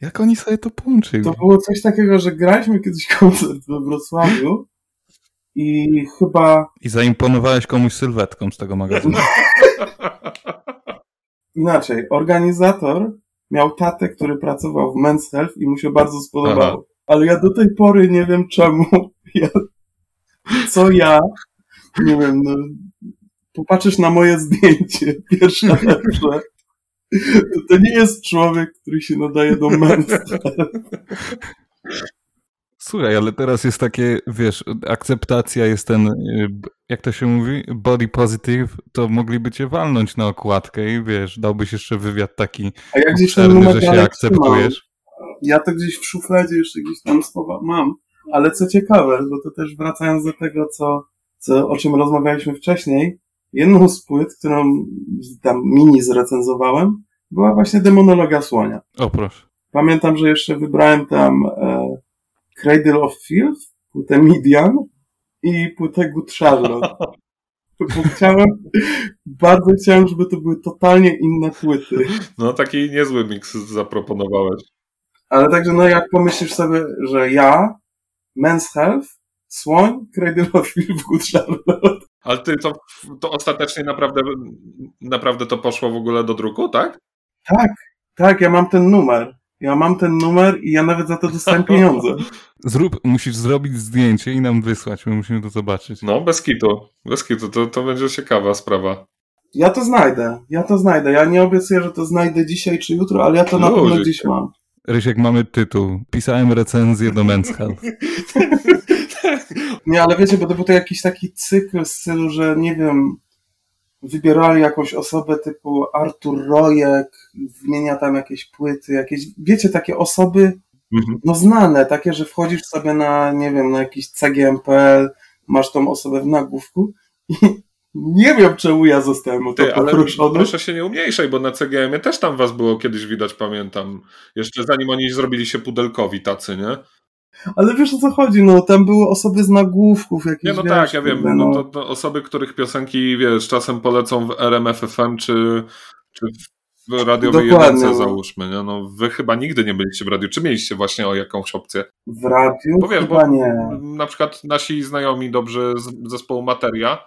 Jak oni sobie to połączyli? To było coś takiego, że graliśmy kiedyś koncert we Wrocławiu i chyba I zaimponowałeś komuś sylwetką z tego magazynu. inaczej, organizator miał tatę, który pracował w Men's Health i mu się bardzo spodobało. Ale ja do tej pory nie wiem czemu. Ja, co ja, nie wiem, no, popatrzysz na moje zdjęcie, pierwsze lepsze, to nie jest człowiek, który się nadaje do Men's Health. Słuchaj, ale teraz jest takie, wiesz, akceptacja jest ten, y, jak to się mówi, body positive, to mogliby cię walnąć na okładkę i wiesz, dałbyś jeszcze wywiad taki A ja gdzieś ten obszerny, że się akceptujesz. Ja to gdzieś w szufladzie jeszcze gdzieś tam słowa mam. Ale co ciekawe, bo to też wracając do tego, co, co, o czym rozmawialiśmy wcześniej, jedną z płyt, którą tam mini zrecenzowałem, była właśnie Demonologia Słonia. O proszę. Pamiętam, że jeszcze wybrałem tam e, Cradle of Filth, płytę Midian i płytę Good Charlotte. Bo chciałem, bardzo chciałem, żeby to były totalnie inne płyty. No taki niezły miks zaproponowałeś. Ale także, no jak pomyślisz sobie, że ja, Men's Health, Słoń, Cradle of Filth, Good Charlotte. Ale ty to, to ostatecznie naprawdę, naprawdę to poszło w ogóle do druku, tak? Tak, tak, ja mam ten numer. Ja mam ten numer i ja nawet za to dostałem pieniądze. Zrób, musisz zrobić zdjęcie i nam wysłać, my musimy to zobaczyć. No, bez kitu. Bez kitu, to, to będzie ciekawa sprawa. Ja to znajdę, ja to znajdę. Ja nie obiecuję, że to znajdę dzisiaj czy jutro, ale ja to na pewno gdzieś mam. Rysiek, mamy tytuł. Pisałem recenzję do Men's Health. Nie, ale wiecie, bo to był to jakiś taki cykl w stylu, że nie wiem, wybierali jakąś osobę typu Artur Rojek, wymienia tam jakieś płyty, jakieś, wiecie, takie osoby, Mhm. no znane, takie, że wchodzisz sobie na, nie wiem, na jakiś CGM.pl, masz tą osobę w nagłówku i nie wiem, czemu ja zostałem o to Ty, poproszony. proszę się nie umniejszaj, bo na CGM-ie też tam was było kiedyś widać, pamiętam. Jeszcze zanim oni zrobili się pudelkowi tacy, nie? Ale wiesz o co chodzi, no tam były osoby z nagłówków jakieś, Nie, no wiesz, tak, ja wiem. kurde, No, to, to osoby, których piosenki, wiesz, czasem polecą w RMF FM czy, czy w radiowej jedynce, no. załóżmy, nie? No wy chyba nigdy nie byliście w radiu. Czy mieliście właśnie o jakąś opcję? w radiu Bo wiesz, chyba bo nie. na przykład nasi znajomi dobrzy z zespołu Materia,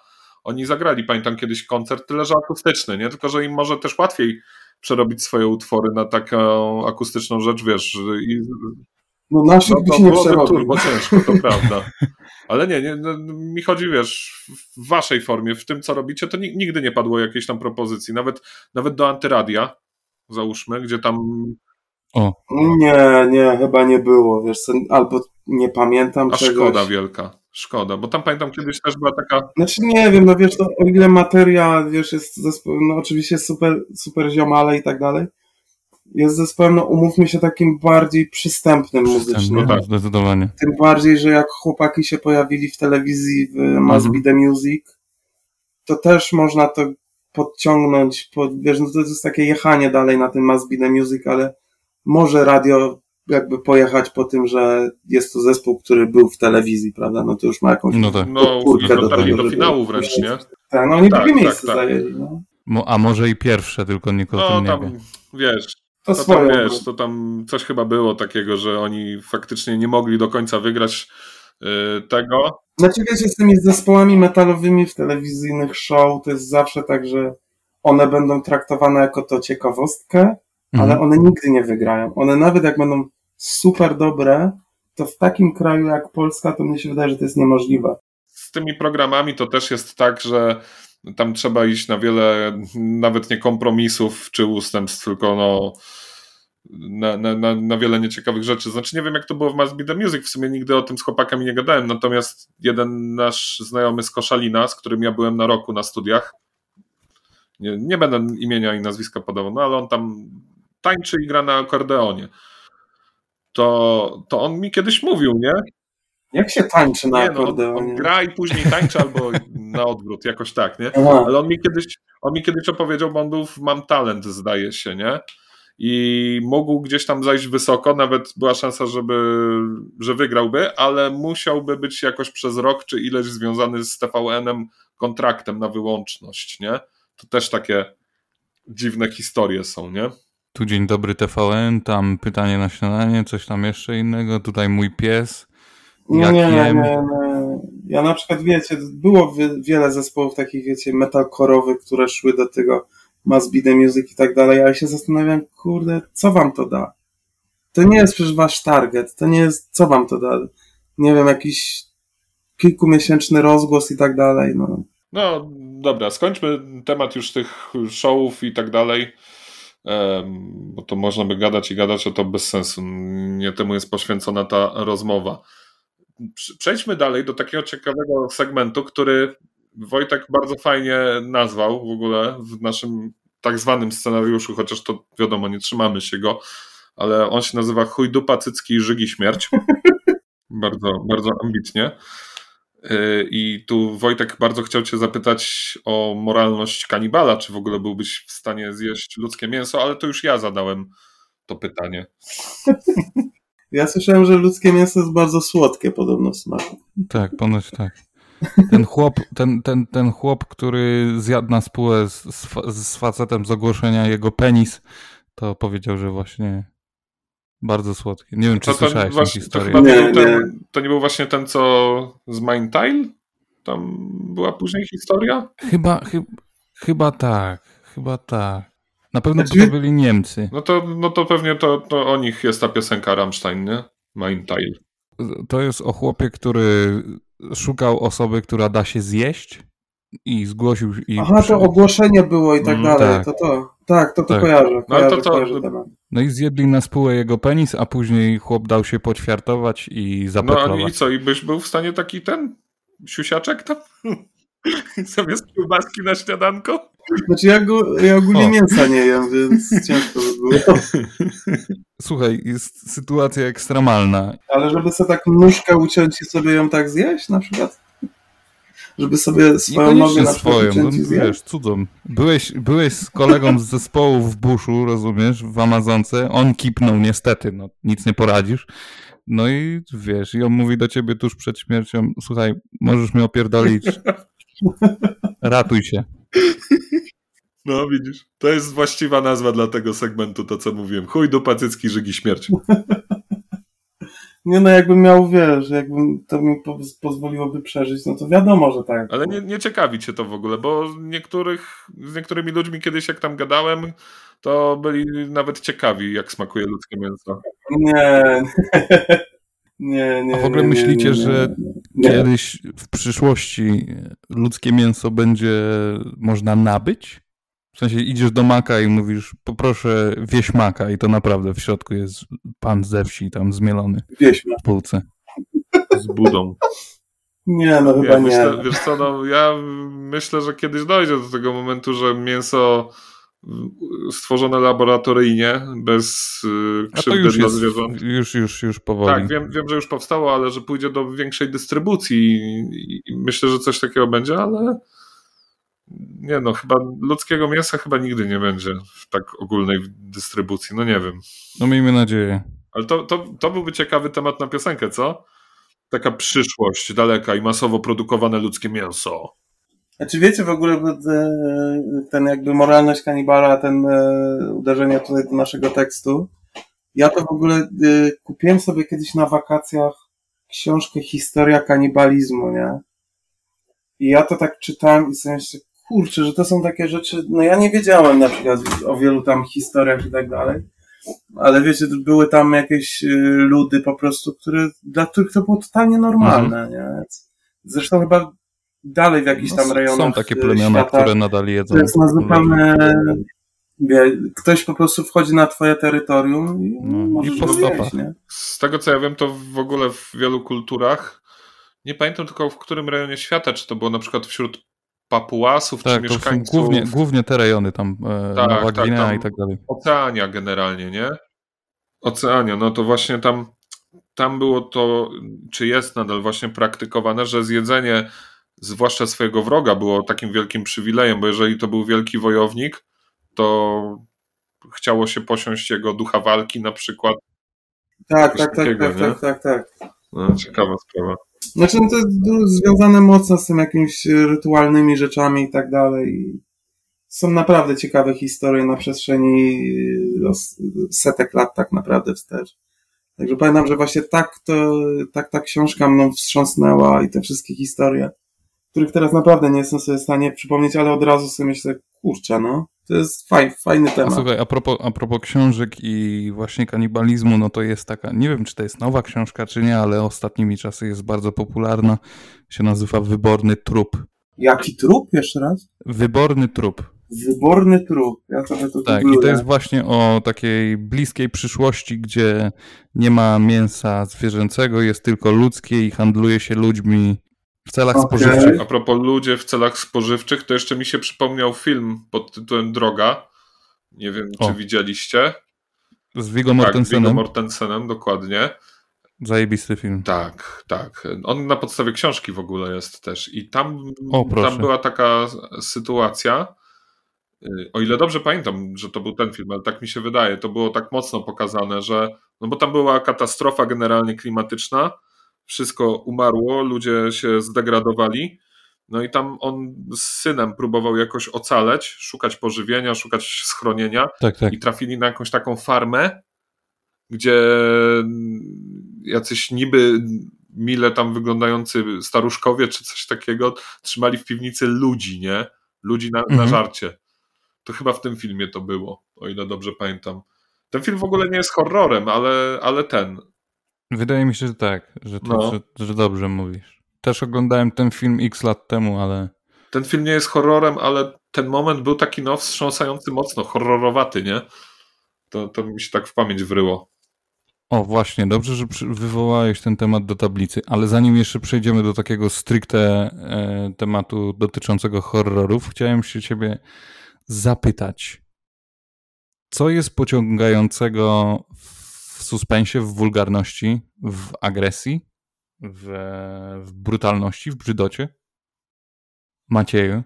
oni zagrali, pamiętam kiedyś koncert, tyle że akustyczny, nie? Tylko, że im może też łatwiej przerobić swoje utwory na taką akustyczną rzecz, wiesz, i No naszych no, by się nie przerobił. turbo ciężko, to prawda. Ale nie, nie, no, mi chodzi, wiesz, w waszej formie, w tym, co robicie, to ni- nigdy nie padło jakiejś tam propozycji, nawet, nawet do antyradia, załóżmy, gdzie tam O, Nie, nie, chyba nie było, wiesz, albo nie pamiętam a czegoś. szkoda wielka, szkoda, bo tam pamiętam kiedyś też była taka, Znaczy nie wiem, no wiesz, to o ile materia, wiesz, jest zespołem, no oczywiście super, super ziomale i tak dalej, jest zespołem, no umówmy się, takim bardziej przystępnym muzycznie. no tak. zdecydowanie. Tym bardziej, że jak chłopaki się pojawili w telewizji w Must Mhm. Be The Music, to też można to podciągnąć, pod, wiesz, no to jest takie jechanie dalej na tym Must Be The Music, ale może radio jakby pojechać po tym, że jest to zespół, który był w telewizji, prawda? No to już ma jakąś No tak. no, podpórkę do dotarli tego, do finału wręcz, nie? Tak, no oni Tak, drugie tak, miejsce tak. zajęli, no. A może i pierwsze, tylko nikt o No tym nie tam, wie. wiesz, To, to tam, wiesz, to tam coś chyba było takiego, że oni faktycznie nie mogli do końca wygrać y, tego. Znaczy wiecie, z tymi zespołami metalowymi w telewizyjnych show to jest zawsze tak, że one będą traktowane jako to ciekawostkę, ale Mhm. one nigdy nie wygrają. One nawet jak będą super dobre, to w takim kraju jak Polska, to mnie się wydaje, że to jest niemożliwe. Z tymi programami to też jest tak, że tam trzeba iść na wiele, nawet nie kompromisów czy ustępstw, tylko no, na, na, na, wiele nieciekawych rzeczy. Znaczy nie wiem jak to było w Must Be The Music, w sumie nigdy o tym z chłopakami nie gadałem, natomiast jeden nasz znajomy z Koszalina, z którym ja byłem na roku na studiach, nie, nie będę imienia i nazwiska podawał, no ale on tam tańczy i gra na akordeonie. To, to on mi kiedyś mówił, nie? Jak się tańczy na Nie, no, on, gra i później tańczy albo na odwrót, jakoś tak, nie? Aha. Ale on mi kiedyś, on mi kiedyś opowiedział, bo on był w Mam Talent, zdaje się, nie? I mógł gdzieś tam zajść wysoko, nawet była szansa, żeby, że wygrałby, ale musiałby być jakoś przez rok czy ileś związany z TVN-em kontraktem na wyłączność, nie? To też takie dziwne historie są, nie? Tu dzień dobry TVN, tam pytanie na śniadanie, coś tam jeszcze innego, tutaj mój pies. Nie, Jak nie, nie, nie. Ja na przykład, wiecie, było wi- wiele zespołów takich, wiecie, metalkorowych, które szły do tego Must Be The Music i tak dalej, a ja się zastanawiam, kurde, co wam to da? To nie jest przecież wasz target, to nie jest, co wam to da? Nie wiem, jakiś kilkumiesięczny rozgłos i tak dalej, no. No dobra, skończmy temat już tych showów i tak dalej, bo to można by gadać i gadać, a to bez sensu. Nie temu jest poświęcona ta rozmowa. Prze- Przejdźmy dalej do takiego ciekawego segmentu, który Wojtek bardzo fajnie nazwał w ogóle w naszym tak zwanym scenariuszu, chociaż to wiadomo, nie trzymamy się go, ale on się nazywa Chuj dupa, cycki i żygi śmierć. bardzo, bardzo ambitnie. Yy, I tu Wojtek bardzo chciał Cię zapytać o moralność kanibala, czy w ogóle byłbyś w stanie zjeść ludzkie mięso, ale to już ja zadałem to pytanie. Ja słyszałem, że ludzkie mięso jest bardzo słodkie podobno w smaku. Tak, ponoć tak. Ten chłop, ten, ten, ten chłop, który zjadł na spółę z, z, fa- z facetem z ogłoszenia jego penis, to powiedział, że właśnie bardzo słodkie. Nie wiem, czy To, to, słyszałeś tę to, historię. chyba nie, ten, nie. to nie był właśnie ten, co z Mine Tile? Tam była później historia? Chyba, chy, chyba tak, chyba tak. Na pewno Znaczy- to byli Niemcy. No to, no to pewnie to, to o nich jest ta piosenka Rammstein, nie? Mine Tile. To jest o chłopie, który szukał osoby, która da się zjeść i zgłosił i Aha, przy- to ogłoszenie było i tak Mm, dalej, tak. to to. Tak, to to Tak. kojarzę, No, kojarzę, to to- kojarzę. No i zjedli na spółę jego penis, a później chłop dał się poćwiartować i No zapetlować. i co, i byś był w stanie taki ten siusiaczek tam? Zamiast kiełbaski na śniadanko? Znaczy ja, go, ja ogólnie O. mięsa nie jem, więc ciężko by było. Słuchaj, jest sytuacja ekstremalna. Ale żeby sobie tak nóżkę uciąć i sobie ją tak zjeść na przykład? Żeby sobie swoją nogę na przykład swoją, uciąć i no, zjeść? wiesz, cudzą. Byłeś, byłeś z kolegą z zespołu w buszu, rozumiesz, w Amazonce, on kipnął niestety, no nic nie poradzisz. No i wiesz, i on mówi do ciebie tuż przed śmiercią, słuchaj, możesz mnie opierdolić, ratuj się. No widzisz, to jest właściwa nazwa dla tego segmentu, to co mówiłem. Chuj do pacycki, żygi śmierć. Nie no, jakbym miał, wiesz, jakbym to mi po, pozwoliłoby przeżyć, no to wiadomo, że tak. Ale nie, nie ciekawi cię to w ogóle, bo niektórych, z niektórymi ludźmi kiedyś jak tam gadałem, to byli nawet ciekawi, jak smakuje ludzkie mięso. Nie, nie, nie. A w ogóle nie, nie, myślicie, nie, nie, że nie. Kiedyś w przyszłości ludzkie mięso będzie można nabyć? W sensie idziesz do maka i mówisz, poproszę wieśmaka i to naprawdę w środku jest pan ze wsi tam zmielony Wieśmy. w półce. Z budą. Nie, no chyba Ja nie. myślę, wiesz co, no, ja myślę, że kiedyś dojdzie do tego momentu, że mięso stworzone laboratoryjnie, bez y, krzywdy już dla zwierząt. już, już, już powoli. Tak, wiem, wiem, że już powstało, ale że pójdzie do większej dystrybucji i, i myślę, że coś takiego będzie, ale nie no, chyba ludzkiego mięsa chyba nigdy nie będzie w tak ogólnej dystrybucji, no nie wiem. No miejmy nadzieję. Ale to, to, to byłby ciekawy temat na piosenkę, co? Taka przyszłość daleka i masowo produkowane ludzkie mięso. Znaczy wiecie w ogóle te- ten jakby moralność kanibala, ten e, uderzenie tutaj do naszego tekstu. Ja to w ogóle e, kupiłem sobie kiedyś na wakacjach książkę Historia kanibalizmu, nie? I ja to tak czytałem i sobie myślę, kurczę, że to są takie rzeczy, no ja nie wiedziałem na przykład o wielu tam historiach i tak dalej, ale wiecie, były tam jakieś e, ludy po prostu, które, dla których to było totalnie normalne, nie? Zresztą chyba dalej w jakichś tam No, rejonach są takie e, plemiona, świata, które nadal jedzą. to jest na zupełnie, wie, ktoś po prostu wchodzi na twoje terytorium i No, możesz nie? Z tego co ja wiem, to w ogóle w wielu kulturach, nie pamiętam tylko w którym rejonie świata, czy to było na przykład wśród Papuasów, czy Tak, to są mieszkańców głównie, głównie te rejony tam, e, Tak, Nowa tak, Gwinea tam- i tak dalej. Oceania generalnie, nie? Oceania, no to właśnie tam tam było to, czy jest nadal właśnie praktykowane, że zjedzenie zwłaszcza swojego wroga było takim wielkim przywilejem, bo jeżeli to był wielki wojownik, to chciało się posiąść jego ducha walki na przykład. Tak, tak, tak, tak, tak, tak, tak, No, ciekawa sprawa. Znaczy, no to jest związane mocno z tym jakimiś rytualnymi rzeczami i tak dalej. Są naprawdę ciekawe historie na przestrzeni setek lat tak naprawdę wstecz. Także pamiętam, że właśnie tak to, tak ta książka mną wstrząsnęła i te wszystkie historie, których teraz naprawdę nie jestem sobie w stanie przypomnieć, ale od razu sobie myślę, kurczę, no, to jest faj, fajny temat. A słuchaj, a propos, a propos książek i właśnie kanibalizmu, no to jest taka, nie wiem, czy to jest nowa książka, czy nie, ale ostatnimi czasy jest bardzo popularna, się nazywa Wyborny Trup. Jaki trup? Jeszcze raz? Wyborny Trup. Wyborny trup. Ja trochę to Tak, i to jest właśnie o takiej bliskiej przyszłości, gdzie nie ma mięsa zwierzęcego, jest tylko ludzkie i handluje się ludźmi w celach okay. spożywczych. A propos ludzie w celach spożywczych, to jeszcze mi się przypomniał film pod tytułem Droga. Nie wiem, czy o. widzieliście. Z Viggo Mortensenem. Tak, Viggo Mortensenem, dokładnie. Zajebisty film. Tak, tak. On na podstawie książki w ogóle jest też. I tam, o, tam była taka sytuacja, Y, o ile dobrze pamiętam, że to był ten film, ale tak mi się wydaje, to było tak mocno pokazane, że no bo tam była katastrofa generalnie klimatyczna, wszystko umarło, ludzie się zdegradowali. No i tam on z synem próbował jakoś ocaleć, szukać pożywienia, szukać schronienia tak, tak. i trafili na jakąś taką farmę, gdzie jacyś niby mile tam wyglądający staruszkowie czy coś takiego trzymali w piwnicy ludzi, nie? Ludzi na, mhm. na żarcie. To chyba w tym filmie to było, o ile dobrze pamiętam. Ten film w ogóle nie jest horrorem, ale, ale ten. Wydaje mi się, że tak, że, to, no. że, że dobrze mówisz. Też oglądałem ten film x lat temu, ale. Ten film nie jest horrorem, ale ten moment był taki no wstrząsający mocno, horrorowaty, nie? To, to mi się tak w pamięć wryło. O, właśnie, dobrze, że wywołałeś ten temat do tablicy, ale zanim jeszcze przejdziemy do takiego stricte e, tematu dotyczącego horrorów, chciałem się ciebie zapytać, co jest pociągającego suspensie, w wulgarności, w agresji, w, w brutalności, w brzydocie? Macieju?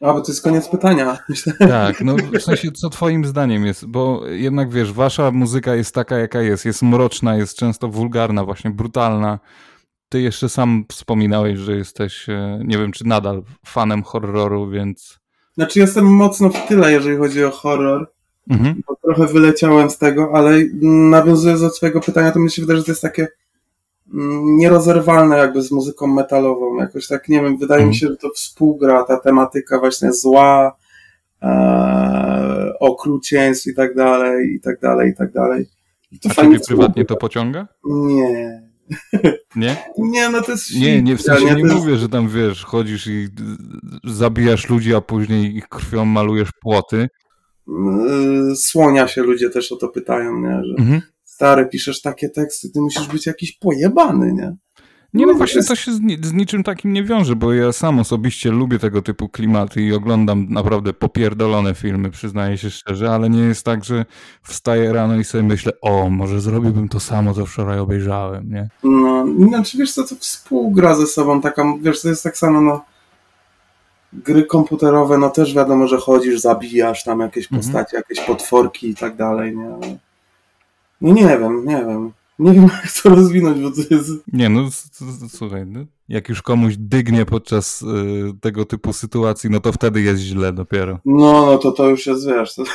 A, bo to jest koniec pytania. Tak, no w sensie, co twoim zdaniem jest? Bo jednak wiesz, wasza muzyka jest taka, jaka jest. Jest mroczna, jest często wulgarna, właśnie brutalna. Ty jeszcze sam wspominałeś, że jesteś, e, nie wiem, czy nadal fanem horroru, więc znaczy jestem mocno w tyle, jeżeli chodzi o horror. Mhm. Bo trochę wyleciałem z tego, ale nawiązując do twojego pytania, to mi się wydaje, że to jest takie mm, nierozerwalne jakby z muzyką metalową. Jakoś tak, nie wiem, wydaje mhm. mi się, że to współgra, ta tematyka właśnie zła, e, okrucieństw i tak dalej, i tak dalej, i tak dalej. I to A ciebie prywatnie to pociąga? Nie. Nie? Nie, no to jest Nie, nie, w sensie nie, nie jest... mówię, że tam wiesz, chodzisz i zabijasz ludzi, a później ich krwią malujesz płoty. Yy, słonia się ludzie też o to pytają, nie? Że mhm. stary, piszesz takie teksty, ty musisz być jakiś pojebany, nie? Nie, no właśnie to się z, z, niczym takim nie wiąże, bo ja sam osobiście lubię tego typu klimaty i oglądam naprawdę popierdolone filmy, przyznaję się szczerze, ale nie jest tak, że wstaję rano i sobie myślę, o, może zrobiłbym to samo, co wczoraj obejrzałem, nie? No, znaczy wiesz co, to współgra ze sobą, taka, wiesz, to jest tak samo, no, gry komputerowe, no też wiadomo, że chodzisz, zabijasz tam jakieś mhm. postacie, jakieś potworki i tak dalej, nie? No nie wiem, nie wiem. Nie wiem, jak to rozwinąć, bo to jest... Nie, no słuchaj, no, jak już komuś dygnie podczas y, tego typu sytuacji, no to wtedy jest źle dopiero. No, no to to już jest, wiesz... To...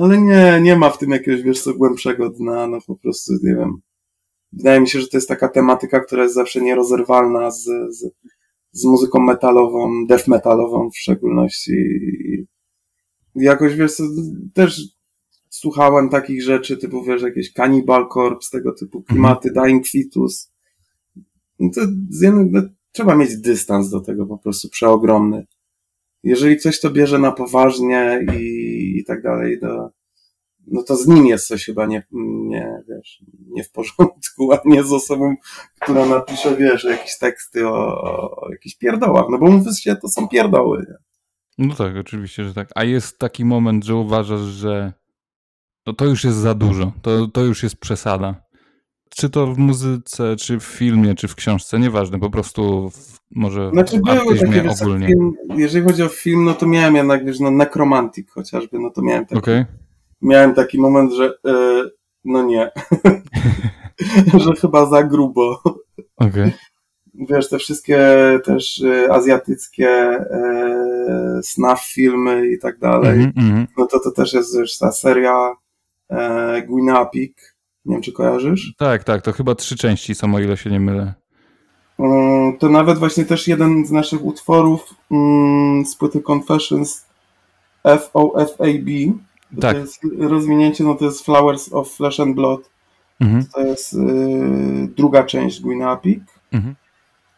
Ale nie, nie ma w tym jakiegoś, wiesz co, głębszego dna, no po prostu, nie wiem. Wydaje mi się, że to jest taka tematyka, która jest zawsze nierozerwalna z, z, z muzyką metalową, death metalową w szczególności. I jakoś, wiesz co, też słuchałem takich rzeczy, typu wiesz, jakieś Cannibal Corpse, tego typu klimaty, mhm. Dying Fetus. No to z jednej, no, trzeba mieć dystans do tego po prostu przeogromny. Jeżeli coś to bierze na poważnie i, i tak dalej, to, no to z nim jest coś chyba nie, nie, wiesz, nie w porządku, a nie z osobą, która napisze, wiesz, jakieś teksty o, o jakichś pierdołach, no bo mówiąc się, to są pierdoły. Nie? No tak, oczywiście, że tak. A jest taki moment, że uważasz, że to, to już jest za dużo. To, to już jest przesada. Czy to w muzyce, czy w filmie, czy w książce, nieważne, po prostu w, może Znaczy w artyzmie takie, wiesz, ogólnie. film, jeżeli chodzi o film, no to miałem jednak, wiesz, no Necromantic chociażby, no to miałem taki, Okej. Miałem taki moment, że e, no nie, że chyba za grubo. Okej. Wiesz, te wszystkie też e, azjatyckie e, snuff filmy i tak dalej, Mhm, mhm. no to to też jest wiesz, ta seria e, Guinapik, nie wiem czy kojarzysz? Tak, tak, to chyba trzy części są, o ile się nie mylę. Mm, To nawet właśnie też jeden z naszych utworów mm, z płyty Confessions FOFAB, Tak. to jest rozwinięcie, no to jest Flowers of Flesh and Blood, Mhm, to jest y, druga część Guinea Pig. mhm.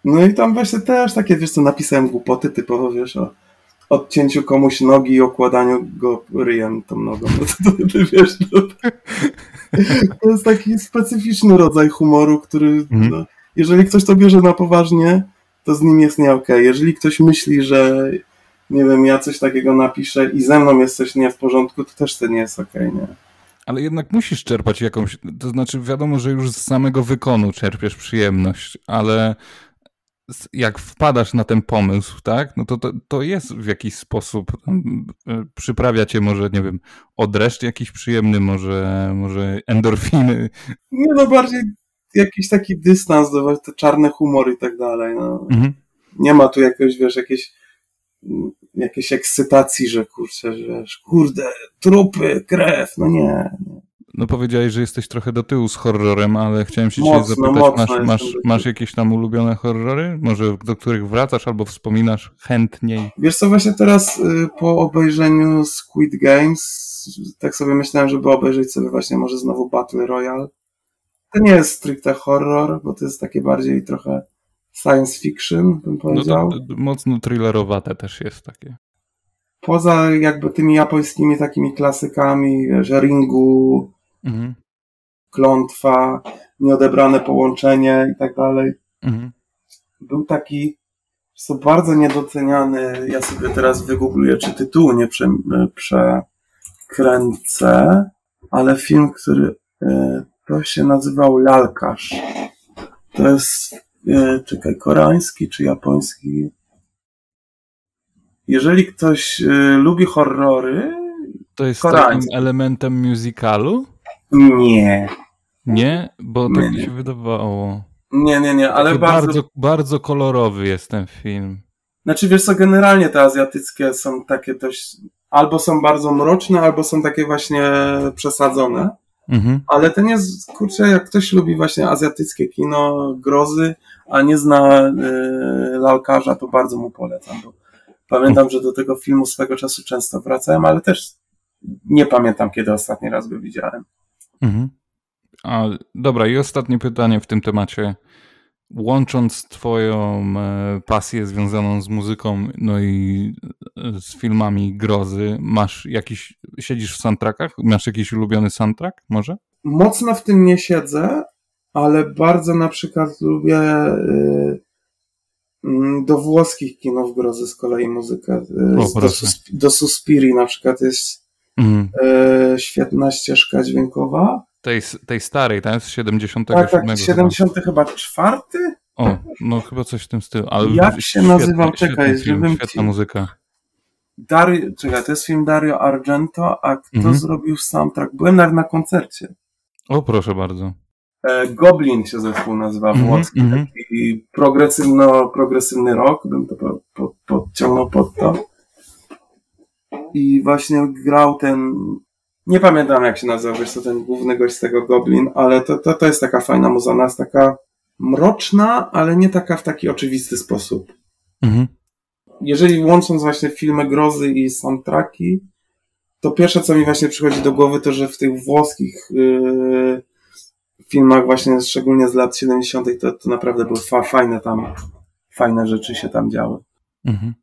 No i tam właśnie też takie, wiesz co, napisałem głupoty typowo, wiesz, o odcięciu komuś nogi i okładaniu go ryjem tą nogą. No to, to, to wiesz, no, to jest taki specyficzny rodzaj humoru, który, Mhm. no, jeżeli ktoś to bierze na poważnie, to z nim jest nie okej. Jeżeli ktoś myśli, że nie wiem, ja coś takiego napiszę i ze mną jest coś nie w porządku, to też to nie jest okej, nie? Ale jednak musisz czerpać jakąś, to znaczy wiadomo, że już z samego wykonu czerpiesz przyjemność, ale jak wpadasz na ten pomysł, tak, no to, to, to jest w jakiś sposób, tam, e, przyprawia cię może, nie wiem, odreszcz jakiś przyjemny, może, może endorfiny. Nie no, bardziej jakiś taki dystans do te czarne humor i tak dalej, no. Mhm. nie ma tu jakiegoś, wiesz, jakiejś mm, jakiejś ekscytacji, że kurczę, że kurde, trupy, krew, no nie. No powiedziałeś, że jesteś trochę do tyłu z horrorem, ale chciałem się Mocno, zapytać, mocno masz, masz, masz jakieś tam ulubione horrory? Może do których wracasz albo wspominasz chętniej? Wiesz co, właśnie teraz y, po obejrzeniu Squid Games tak sobie myślałem, żeby obejrzeć sobie właśnie może znowu Battle Royale. To nie jest stricte horror, bo to jest takie bardziej trochę science fiction, bym No powiedział. to, to mocno thrillerowate też jest takie. Poza jakby tymi japońskimi takimi klasykami, wiesz, Ringu, Mhm. Klątwa, Nieodebrane Połączenie i tak dalej. Mhm. był taki co bardzo niedoceniany. Ja sobie teraz wygoogluję, czy tytułu nie prze, przekręcę, ale film, który e, to się nazywał Lalkarz. To jest, e, czekaj, koreański czy japoński? Jeżeli ktoś e, lubi horrory, To jest Koreański. takim elementem musicalu? nie. Nie, bo Nie, tak mi nie. się wydawało. Nie, nie, nie, ale bardzo, bardzo, bardzo kolorowy jest ten film. Znaczy wiesz co, generalnie te azjatyckie są takie dość, albo są bardzo mroczne, albo są takie właśnie przesadzone. Mhm. Ale ten jest, kurczę, jak ktoś lubi właśnie azjatyckie kino, grozy, a nie zna y, lalkarza, to bardzo mu polecam, pamiętam, że do tego filmu swego czasu często wracałem, ale też nie pamiętam, kiedy ostatni raz go widziałem. Mhm. A, dobra, i ostatnie pytanie w tym temacie. Łącząc twoją e, pasję związaną z muzyką, no i e, z filmami grozy, masz jakiś, siedzisz w soundtrackach? Masz jakiś ulubiony soundtrack może? Mocno w tym nie siedzę, ale bardzo na przykład lubię y, mm, do włoskich kinów grozy z kolei muzykę. O, do. Susp- do Suspiri na przykład jest Mhm. świetna ścieżka dźwiękowa. Tej, tej starej, tak? Z 77. Tak, tak, chyba. 70 chyba czwarty? O, no chyba coś w tym stylu. Ale Jak się świetny- nazywał? Czekaj, film, żebym świetna ci- muzyka. Dario, czekaj, to jest film Dario Argento, a kto Mhm. zrobił soundtrack? Byłem nawet na koncercie. O, proszę bardzo. E, Goblin się zespół nazywa Mhm, włoski, mhm. taki progresywno, progresywny rock, bym to po, po, podciągnął pod to. I właśnie grał ten, nie pamiętam jak się nazywa, wiesz co, ten główny gość z tego Goblin, ale to, to, to jest taka fajna muza, jest taka mroczna, ale nie taka w taki oczywisty sposób. Mhm. jeżeli łącząc właśnie filmy grozy i soundtracki, to pierwsze, co mi właśnie przychodzi do głowy, to że w tych włoskich yy, filmach właśnie, szczególnie z lat 70., to, to naprawdę były fa- fajne tam, fajne rzeczy się tam działy. Mhm.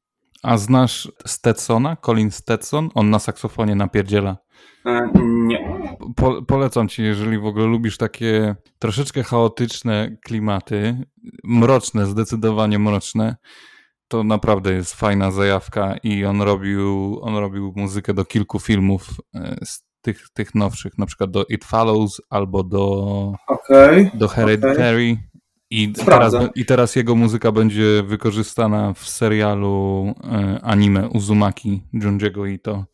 A znasz Stetsona? Colin Stetson? On na saksofonie napierdziela. E, nie. Po, polecam ci, jeżeli w ogóle lubisz takie troszeczkę chaotyczne klimaty, mroczne, zdecydowanie mroczne, to naprawdę jest fajna zajawka i on robił, on robił muzykę do kilku filmów e, z tych, tych nowszych, na przykład do It Follows albo do, Okej. do Hereditary. I teraz. I teraz jego muzyka będzie wykorzystana w serialu e, anime Uzumaki Junjiego Ito.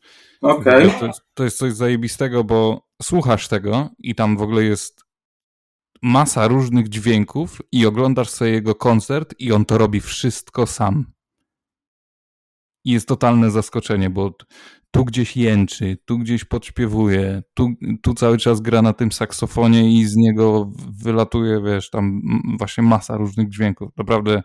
Okej. To, jest, to jest coś zajebistego, bo słuchasz tego i tam w ogóle jest masa różnych dźwięków i oglądasz sobie jego koncert i on to robi wszystko sam. I jest totalne zaskoczenie, bo tu gdzieś jęczy, tu gdzieś podśpiewuje, tu, tu cały czas gra na tym saksofonie i z niego wylatuje, wiesz, tam właśnie masa różnych dźwięków. Naprawdę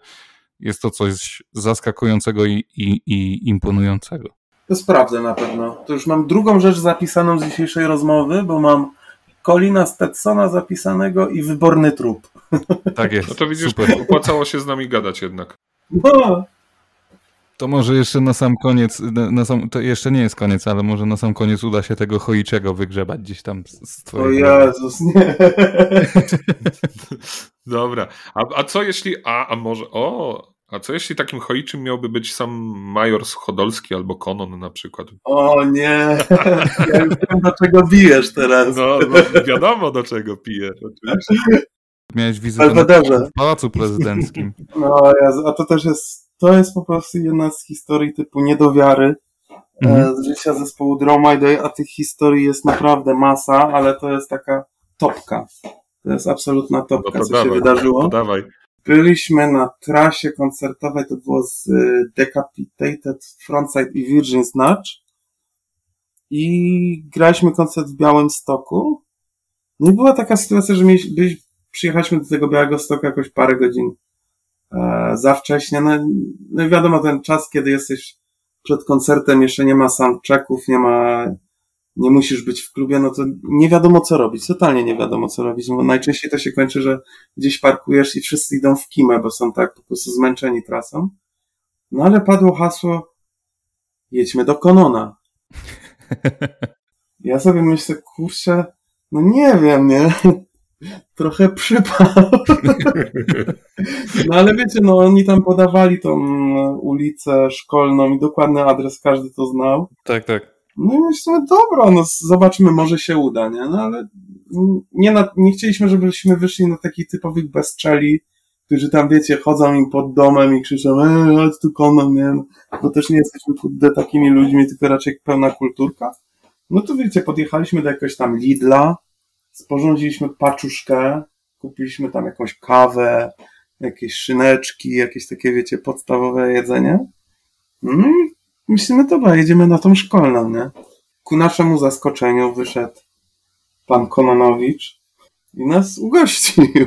jest to coś zaskakującego i, i, i imponującego. To sprawdzę na pewno. To już mam drugą rzecz zapisaną z dzisiejszej rozmowy, bo mam Colina Stetsona zapisanego i wyborny trup. Tak jest. No to widzisz, Super. opłacało się z nami gadać jednak. No, To może jeszcze na sam koniec, na, na sam, to jeszcze nie jest koniec, ale może na sam koniec uda się tego choiczego wygrzebać gdzieś tam z, z o twojego... Jezus, nie. Dobra. A, a co jeśli. A, a może. O! A co jeśli takim choiczym miałby być sam major Schodolski albo Konon na przykład? O nie. Ja już wiem, do czego bijesz teraz. No, no wiadomo do czego piję. Oczywiście. Miałeś wizytę w Pałacu Prezydenckim. No a to też jest, to jest po prostu jedna z historii typu niedowiary Mhm. e, z życia zespołu Dromide, a tych historii jest naprawdę masa, ale to jest taka topka. To jest absolutna No topka, to co się dawaj, wydarzyło. to dawaj. Byliśmy na trasie koncertowej, to było z y, Decapitated Frontside i Virgin Snatch i graliśmy koncert w Białymstoku. No i była taka sytuacja, że mieliśmy, przyjechaliśmy do tego Białego Stoku jakoś parę godzin e, za wcześnie. No, no wiadomo, ten czas, kiedy jesteś przed koncertem, jeszcze nie ma soundchecków, nie ma, nie musisz być w klubie, no to nie wiadomo co robić, totalnie nie wiadomo co robić, bo najczęściej to się kończy, że gdzieś parkujesz i wszyscy idą w kimę, bo są tak po prostu zmęczeni trasą. No ale padło hasło jedźmy do Konona. Ja sobie myślę, kurczę, no nie wiem, nie? Trochę przypał. No ale wiecie, no oni tam podawali tą ulicę szkolną i dokładny adres każdy to znał. Tak, tak. No i myślimy, dobra, no z- zobaczymy, może się uda, nie? No ale nie, na, nie chcieliśmy, żebyśmy wyszli na takich typowych bezczeli, którzy tam, wiecie, chodzą im pod domem i krzyczą, eee, chodź tu konon, nie? Bo też nie jesteśmy kurde takimi ludźmi, tylko raczej pełna kulturka. No to wiecie, podjechaliśmy do jakiegoś tam Lidla, sporządziliśmy paczuszkę, kupiliśmy tam jakąś kawę, jakieś szyneczki, jakieś takie, wiecie, podstawowe jedzenie. No i myślimy, dobra, jedziemy na tą szkolną, nie? Ku naszemu zaskoczeniu wyszedł pan Kononowicz i nas ugościł.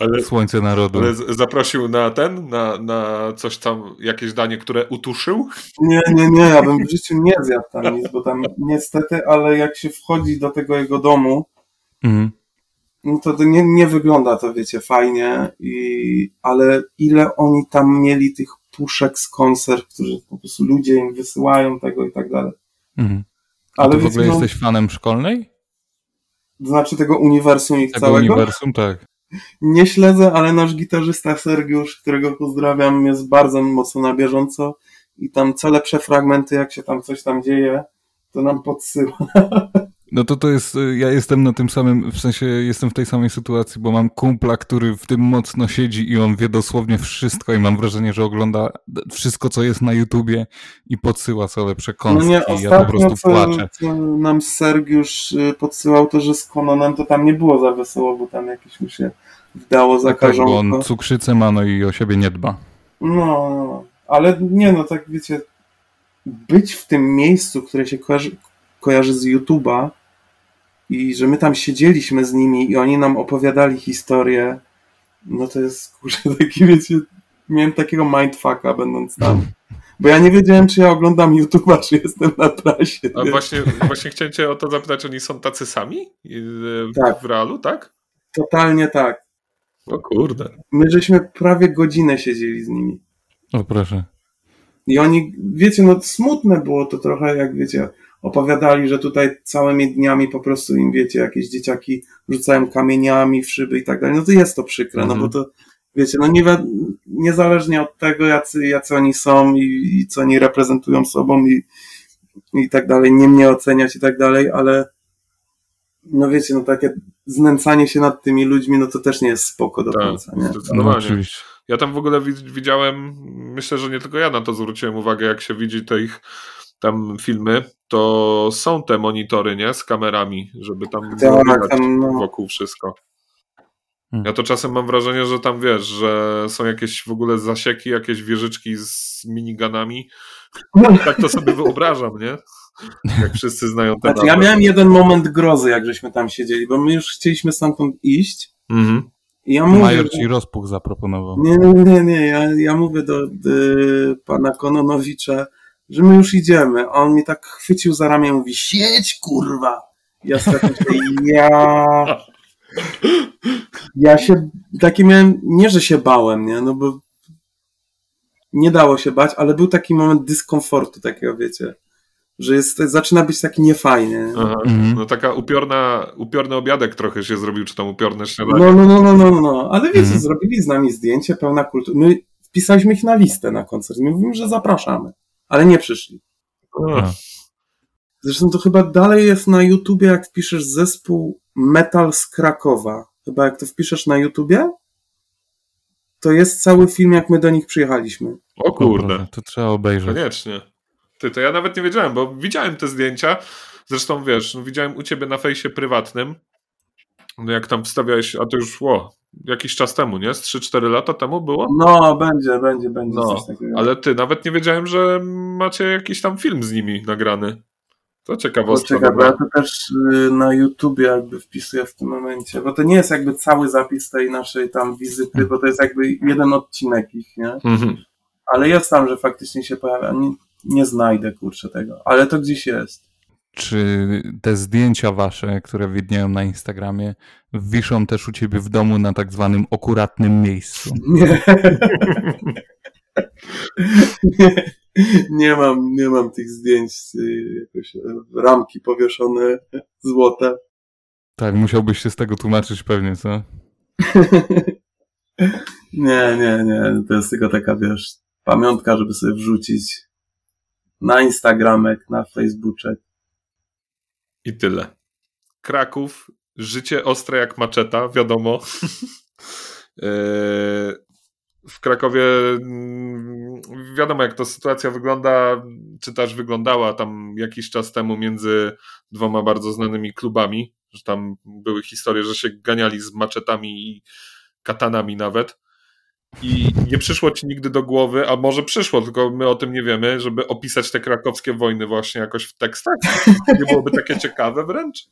Ale, Słońce narodu. ale zaprosił na ten, na, na coś tam, jakieś danie, które utuszył? Nie, nie, nie, ja bym w życiu nie zjadł tam nic, bo tam niestety, ale jak się wchodzi do tego jego domu, Mhm. no to, to nie, nie wygląda to, wiecie, fajnie, i, ale ile oni tam mieli tych puszek z konserw, którzy po prostu ludzie im wysyłają tego i tak dalej. Mhm. A Ale ty w ogóle no, jesteś fanem szkolnej? to znaczy tego uniwersum ich Tego całego? uniwersum, tak. Nie śledzę, ale nasz gitarzysta Sergiusz, którego pozdrawiam, jest bardzo mocno na bieżąco i tam co lepsze fragmenty, jak się tam coś tam dzieje, to nam podsyła. No to to jest, y, ja jestem na tym samym, w sensie jestem w tej samej sytuacji, bo mam kumpla, który w tym mocno siedzi i on wie dosłownie wszystko i mam wrażenie, że ogląda wszystko, co jest na YouTubie i podsyła co lepsze No nie, i ja po prostu co, płaczę. co nam Sergiusz y, podsyłał to, że z Kononem to tam nie było za wesoło, bo tam jakieś mu się wdało Tak, tak, bo on cukrzycę ma, no i o siebie nie dba. No, no, ale nie no, tak wiecie, być w tym miejscu, które się kojarzy, kojarzy z YouTube'a i że my tam siedzieliśmy z nimi i oni nam opowiadali historię, no to jest kurczę taki, wiecie, miałem takiego mindfucka będąc tam. Bo ja nie wiedziałem, czy ja oglądam YouTube'a, czy jestem na trasie. A nie? właśnie, właśnie chciałem cię o to zapytać, oni są tacy sami Yy, w, Tak. w realu, tak? Totalnie tak. O kurde. My żeśmy prawie godzinę siedzieli z nimi. O proszę. I oni, wiecie, no smutne było to trochę, jak wiecie, opowiadali, że tutaj całymi dniami po prostu im, wiecie, jakieś dzieciaki rzucają kamieniami w szyby i tak dalej. No to jest to przykre, Mhm. no bo to, wiecie, no nie, niezależnie od tego, jacy, jacy oni są i, i co oni reprezentują sobą i i tak dalej, nie mnie oceniać i tak dalej, ale no wiecie, no takie znęcanie się nad tymi ludźmi, no to też nie jest spoko do Tak, końca, nie? zdecydowanie. No oczywiście. Ja tam w ogóle wi- widziałem, myślę, że nie tylko ja na to zwróciłem uwagę, jak się widzi te ich tam filmy, to są te monitory, nie? Z kamerami, żeby tam Tak, tam, no. wokół wszystko. Hmm. Ja to czasem mam wrażenie, że tam wiesz, że są jakieś w ogóle zasieki, jakieś wieżyczki z miniganami. Tak to sobie wyobrażam, nie? Jak wszyscy znają te Znaczy, ja miałem jeden moment grozy, jak żeśmy tam siedzieli, bo my już chcieliśmy stamtąd iść Mhm. i ja mówię... Major ci rozpuch zaproponował. Nie, nie, nie, nie. Ja, ja mówię do, do pana Kononowicza, że my już idziemy. A on mi tak chwycił za ramię i mówi, siedź kurwa. Ja sobie tak ja... Ja się, takie miałem, nie, że się bałem, nie, no bo nie dało się bać, ale był taki moment dyskomfortu takiego, wiecie, że jest, zaczyna być taki niefajny. Aha. Mhm. No taka upiorna, upiorny obiadek trochę się zrobił, czy tam upiorne śniadanie. No, no, no, no, no, no, ale wiecie, Mhm. zrobili z nami zdjęcie, pełna kultury. My wpisaliśmy ich na listę na koncert. My mówimy, że zapraszamy, ale nie przyszli. Ach. Zresztą to chyba dalej jest na YouTubie, jak wpiszesz zespół Metal z Krakowa. Chyba jak to wpiszesz na YouTubie, to jest cały film, jak my do nich przyjechaliśmy. O kurde. To trzeba obejrzeć. Koniecznie. Ty, to ja nawet nie wiedziałem, bo widziałem te zdjęcia. Zresztą wiesz, no, widziałem u ciebie na fejsie prywatnym. No jak tam wstawiałeś, a to już ło, jakiś czas temu, nie? Z 3-4 lata temu było? No, będzie, będzie, będzie No. Ale ty, nawet nie wiedziałem, że macie jakiś tam film z nimi nagrany. To ciekawostka. Poczekaj, bo ja to też y, na YouTubie jakby wpisuję w tym momencie, bo to nie jest jakby cały zapis tej naszej tam wizyty, bo to jest jakby jeden odcinek ich, nie? Mhm. Ale jest tam, że faktycznie się pojawia. Nie, nie znajdę, kurczę, tego. Ale to gdzieś jest. Czy te zdjęcia wasze, które widnieją na Instagramie, wiszą też u ciebie w domu na tak zwanym akuratnym miejscu? Nie. nie, nie mam, nie mam tych zdjęć, y, jakoś e, ramki powieszone złote. Tak, musiałbyś się z tego tłumaczyć pewnie, co? nie, nie, nie. To jest tylko taka, wiesz, pamiątka, żeby sobie wrzucić na Instagramek, na Facebooczek. I tyle. Kraków, życie ostre jak maczeta, wiadomo. Yy, w Krakowie mm, wiadomo, jak to sytuacja wygląda, czy też wyglądała tam jakiś czas temu między dwoma bardzo znanymi klubami, że tam były historie, że się ganiali z maczetami i katanami nawet. I nie przyszło ci nigdy do głowy, a może przyszło, tylko my o tym nie wiemy, żeby opisać te krakowskie wojny właśnie jakoś w tekstach. Nie byłoby takie ciekawe wręcz?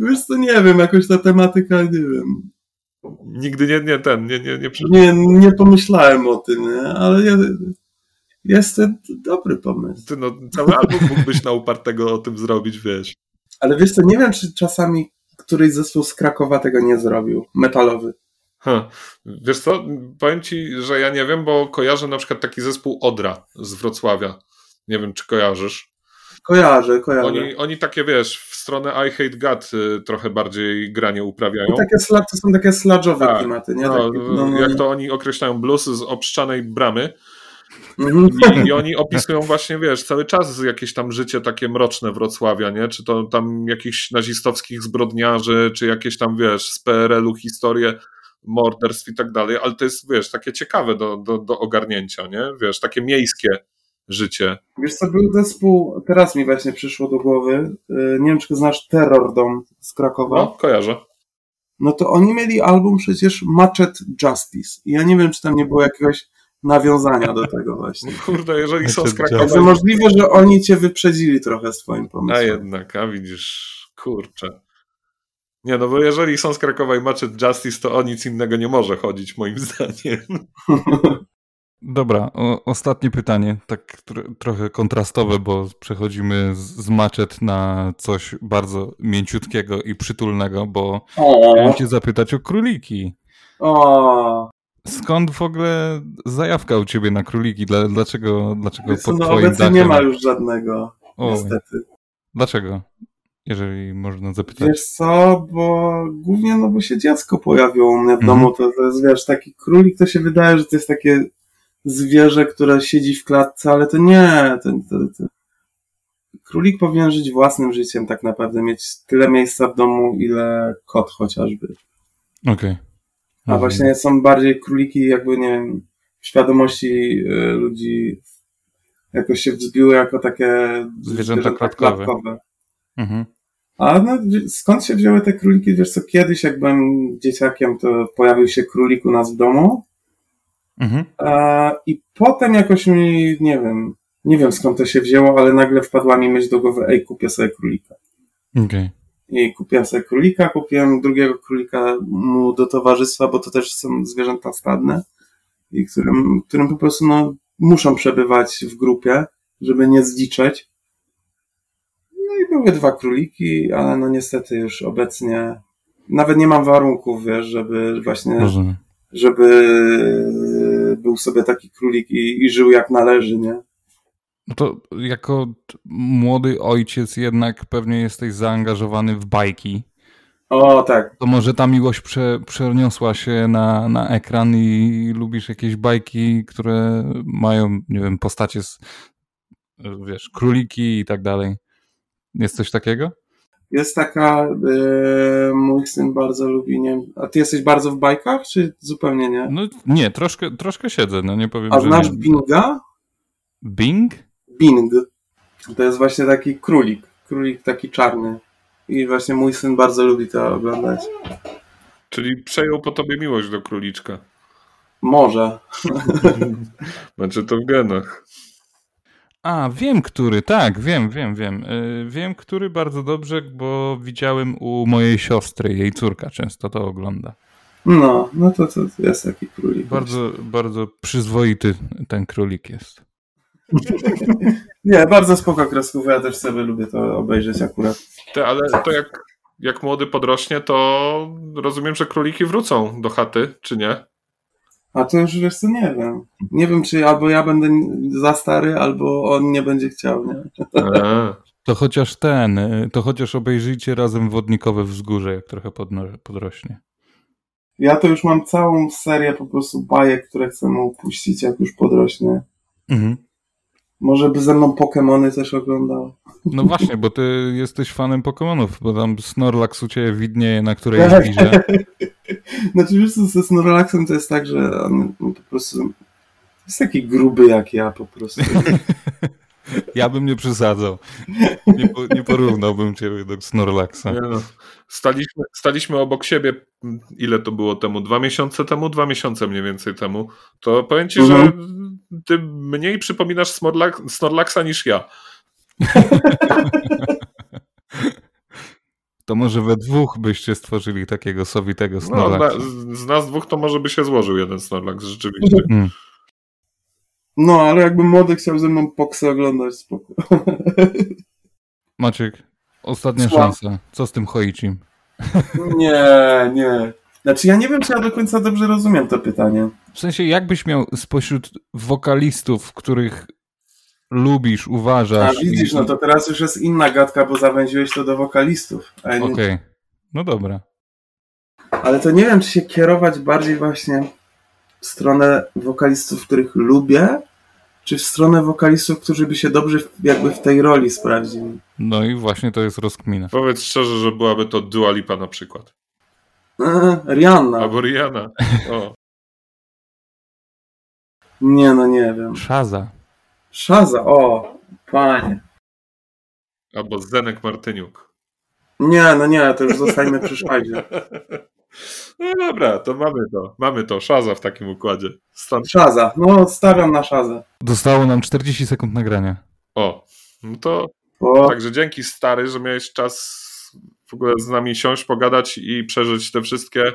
Wiesz co, nie wiem, jakoś ta tematyka, nie wiem. Nigdy nie, nie ten, nie, nie, nie przyszło. Nie, nie pomyślałem o tym, nie? ale ja, jest to dobry pomysł. Ty, no, cały album mógłbyś na upartego o tym zrobić, wiesz. Ale wiesz co, nie wiem, czy czasami któryś zespół z Krakowa tego nie zrobił, metalowy. Ha. Wiesz co, powiem ci, że ja nie wiem, bo kojarzę na przykład taki zespół Odra z Wrocławia. Nie wiem, czy kojarzysz. Kojarzę, kojarzę. Oni, oni takie, wiesz, w stronę I Hate God y, trochę bardziej granie uprawiają. To, takie, sla- to są takie sludge'owe Tak. klimaty, nie? No, Takie, no, no, jak no. to oni określają blues z obszczanej bramy. I, i oni opisują właśnie, wiesz, cały czas jakieś tam życie takie mroczne Wrocławia, nie? Czy to tam jakichś nazistowskich zbrodniarzy, czy jakieś tam, wiesz, z PRL-u historie morderstw i tak dalej, ale to jest, wiesz, takie ciekawe do, do, do ogarnięcia, nie? Wiesz, takie miejskie życie. Wiesz co, był zespół, teraz mi właśnie przyszło do głowy, y, nie wiem, czy znasz Terror Dome z Krakowa. No, kojarzę. No to oni mieli album przecież Matchet Justice. I ja nie wiem, czy tam nie było jakiegoś nawiązania do tego właśnie. Kurde, jeżeli są z Krakowa... możliwe, że oni cię wyprzedzili trochę swoim A pomysłem. jednak, a widzisz, kurczę. Nie, no bo jeżeli są z Krakowa i Matchet Justice, to o nic innego nie może chodzić, moim zdaniem. Dobra, o, ostatnie pytanie, tak tro, trochę kontrastowe, bo przechodzimy z, z maczet na coś bardzo mięciutkiego i przytulnego, bo chciałem O, cię zapytać o króliki. o. Skąd w ogóle zajawka u ciebie na króliki? Dla, dlaczego dlaczego Wiesz pod no twoim obecnie dachem? nie ma już żadnego, O, niestety. dlaczego? Jeżeli można zapytać. Wiesz co, bo głównie no bo się dziecko pojawiło u mnie w Mhm. domu, to, to jest wiesz, taki królik to się wydaje, że to jest takie zwierzę, które siedzi w klatce, ale to nie. To, to, to. Królik powinien żyć własnym życiem, tak naprawdę, mieć tyle miejsca w domu, ile kot chociażby. Okej. Okay. A właśnie są bardziej króliki, jakby nie wiem, w świadomości y, ludzi jakoś się wzbiły jako takie zwierzęta, zwierzęta klatkowe. klatkowe. Mhm. A no, skąd się wzięły te króliki? Wiesz co, kiedyś jak byłem dzieciakiem, to pojawił się królik u nas w domu. Mhm. A, I potem jakoś mi, nie wiem, nie wiem skąd to się wzięło, ale nagle wpadła mi myśl do głowy, ej, kupię sobie królika. Okej. Okay. I kupiłem sobie królika, kupiłem drugiego królika mu do towarzystwa, bo to też są zwierzęta stadne, i którym, którym po prostu no, muszą przebywać w grupie, żeby nie zdziczeć. No i były dwa króliki, ale no niestety już obecnie nawet nie mam warunków, wiesz, żeby właśnie, Rozumiem. żeby był sobie taki królik i, i żył jak należy, nie? No to jako młody ojciec jednak pewnie jesteś zaangażowany w bajki. O, tak. To może ta miłość prze, przeniosła się na, na ekran i lubisz jakieś bajki, które mają, nie wiem, postacie z, wiesz, króliki i tak dalej. Jest coś takiego? Jest taka, yy, mój syn bardzo lubi, nie A ty jesteś bardzo w bajkach, czy zupełnie nie? No nie, troszkę, troszkę siedzę, no nie powiem, A znasz nie. Binga? Bing? Bing. To jest właśnie taki królik. Królik taki czarny. I właśnie mój syn bardzo lubi to oglądać. Czyli przejął po tobie miłość do króliczka. Może. znaczy to w genach. A, wiem który, tak, wiem, wiem, wiem. Yy, wiem, który bardzo dobrze, bo widziałem u mojej siostry, jej córka często to ogląda. No, no to, to jest taki królik. Bardzo, bardzo przyzwoity ten królik jest. Nie, bardzo spoko kreskówka, ja też sobie lubię to obejrzeć akurat. Ty, ale to jak, jak młody podrośnie, to rozumiem, że króliki wrócą do chaty, czy nie? A to już wiesz co, nie wiem. Nie wiem, czy albo ja będę za stary, albo on nie będzie chciał, nie? To chociaż ten, to chociaż obejrzyjcie razem Wodnikowe Wzgórze, jak trochę podrośnie. Ja to już mam całą serię po prostu bajek, które chcę mu puścić, jak już podrośnie. Mhm. Może by ze mną Pokémony też oglądał. No właśnie, bo ty jesteś fanem Pokémonów, bo tam Snorlax u ciebie widnieje na którejś liże. znaczy wiesz co, ze Snorlaxem to jest tak, że on po prostu jest taki gruby jak ja po prostu. Ja bym nie przesadzał. Nie, po, nie porównałbym ciebie do Snorlaxa. No. Staliśmy, staliśmy obok siebie, ile to było temu? Dwa miesiące temu? Dwa miesiące mniej więcej temu. To powiem ci, mhm. że ty mniej przypominasz Snorlax, Snorlaxa niż ja. To może we dwóch byście stworzyli takiego sowitego Snorlaxa. No, z nas dwóch to może by się złożył jeden Snorlax, rzeczywiście. Hmm. No, ale jakby młody chciał ze mną poksy oglądać, spoko. Maciek, ostatnia Słucham. szansa. Co z tym Hoichim? Nie, nie. Znaczy ja nie wiem, czy ja do końca dobrze rozumiem to pytanie. W sensie, jakbyś miał spośród wokalistów, których lubisz, uważasz... A widzisz, i... no to teraz już jest inna gadka, bo zawęziłeś to do wokalistów. Okej, okay. no dobra. Ale to nie wiem, czy się kierować bardziej właśnie w stronę wokalistów, których lubię, czy w stronę wokalistów, którzy by się dobrze jakby w tej roli sprawdzili. No i właśnie to jest rozkmina. Powiedz szczerze, że byłaby to Dua Lipa na przykład. Eee, Rihanna. Albo Rihanna. O. Nie, no nie wiem. Szaza. Szaza, o, panie. Albo Zenek Martyniuk. Nie, no nie, to już zostajmy przy Szazie. No dobra, to mamy to. Mamy to. Szaza w takim układzie. Stąd... Szaza. No, stawiam na szazę. Dostało nam 40 sekund nagrania. O, no to o. także dzięki stary, że miałeś czas w ogóle z nami siąść, pogadać i przeżyć te wszystkie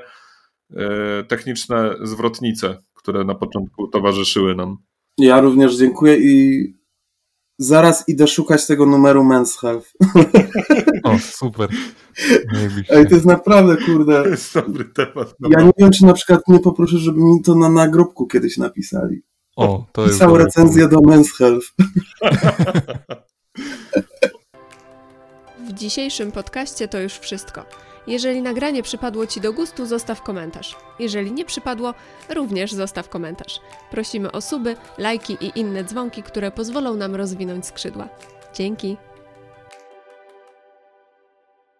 e, techniczne zwrotnice, które na początku towarzyszyły nam. Ja również dziękuję i zaraz idę szukać tego numeru Men's Health. O, super. Ej, to jest naprawdę, kurde. To jest dobry temat. No. Ja nie wiem, czy na przykład nie poproszę, żeby mi to na nagrobku kiedyś napisali. O, to jest. Pisał recenzję do Men's Health. W dzisiejszym podcaście to już wszystko. Jeżeli nagranie przypadło Ci do gustu, zostaw komentarz. Jeżeli nie przypadło, również zostaw komentarz. Prosimy o suby, lajki i inne dzwonki, które pozwolą nam rozwinąć skrzydła. Dzięki!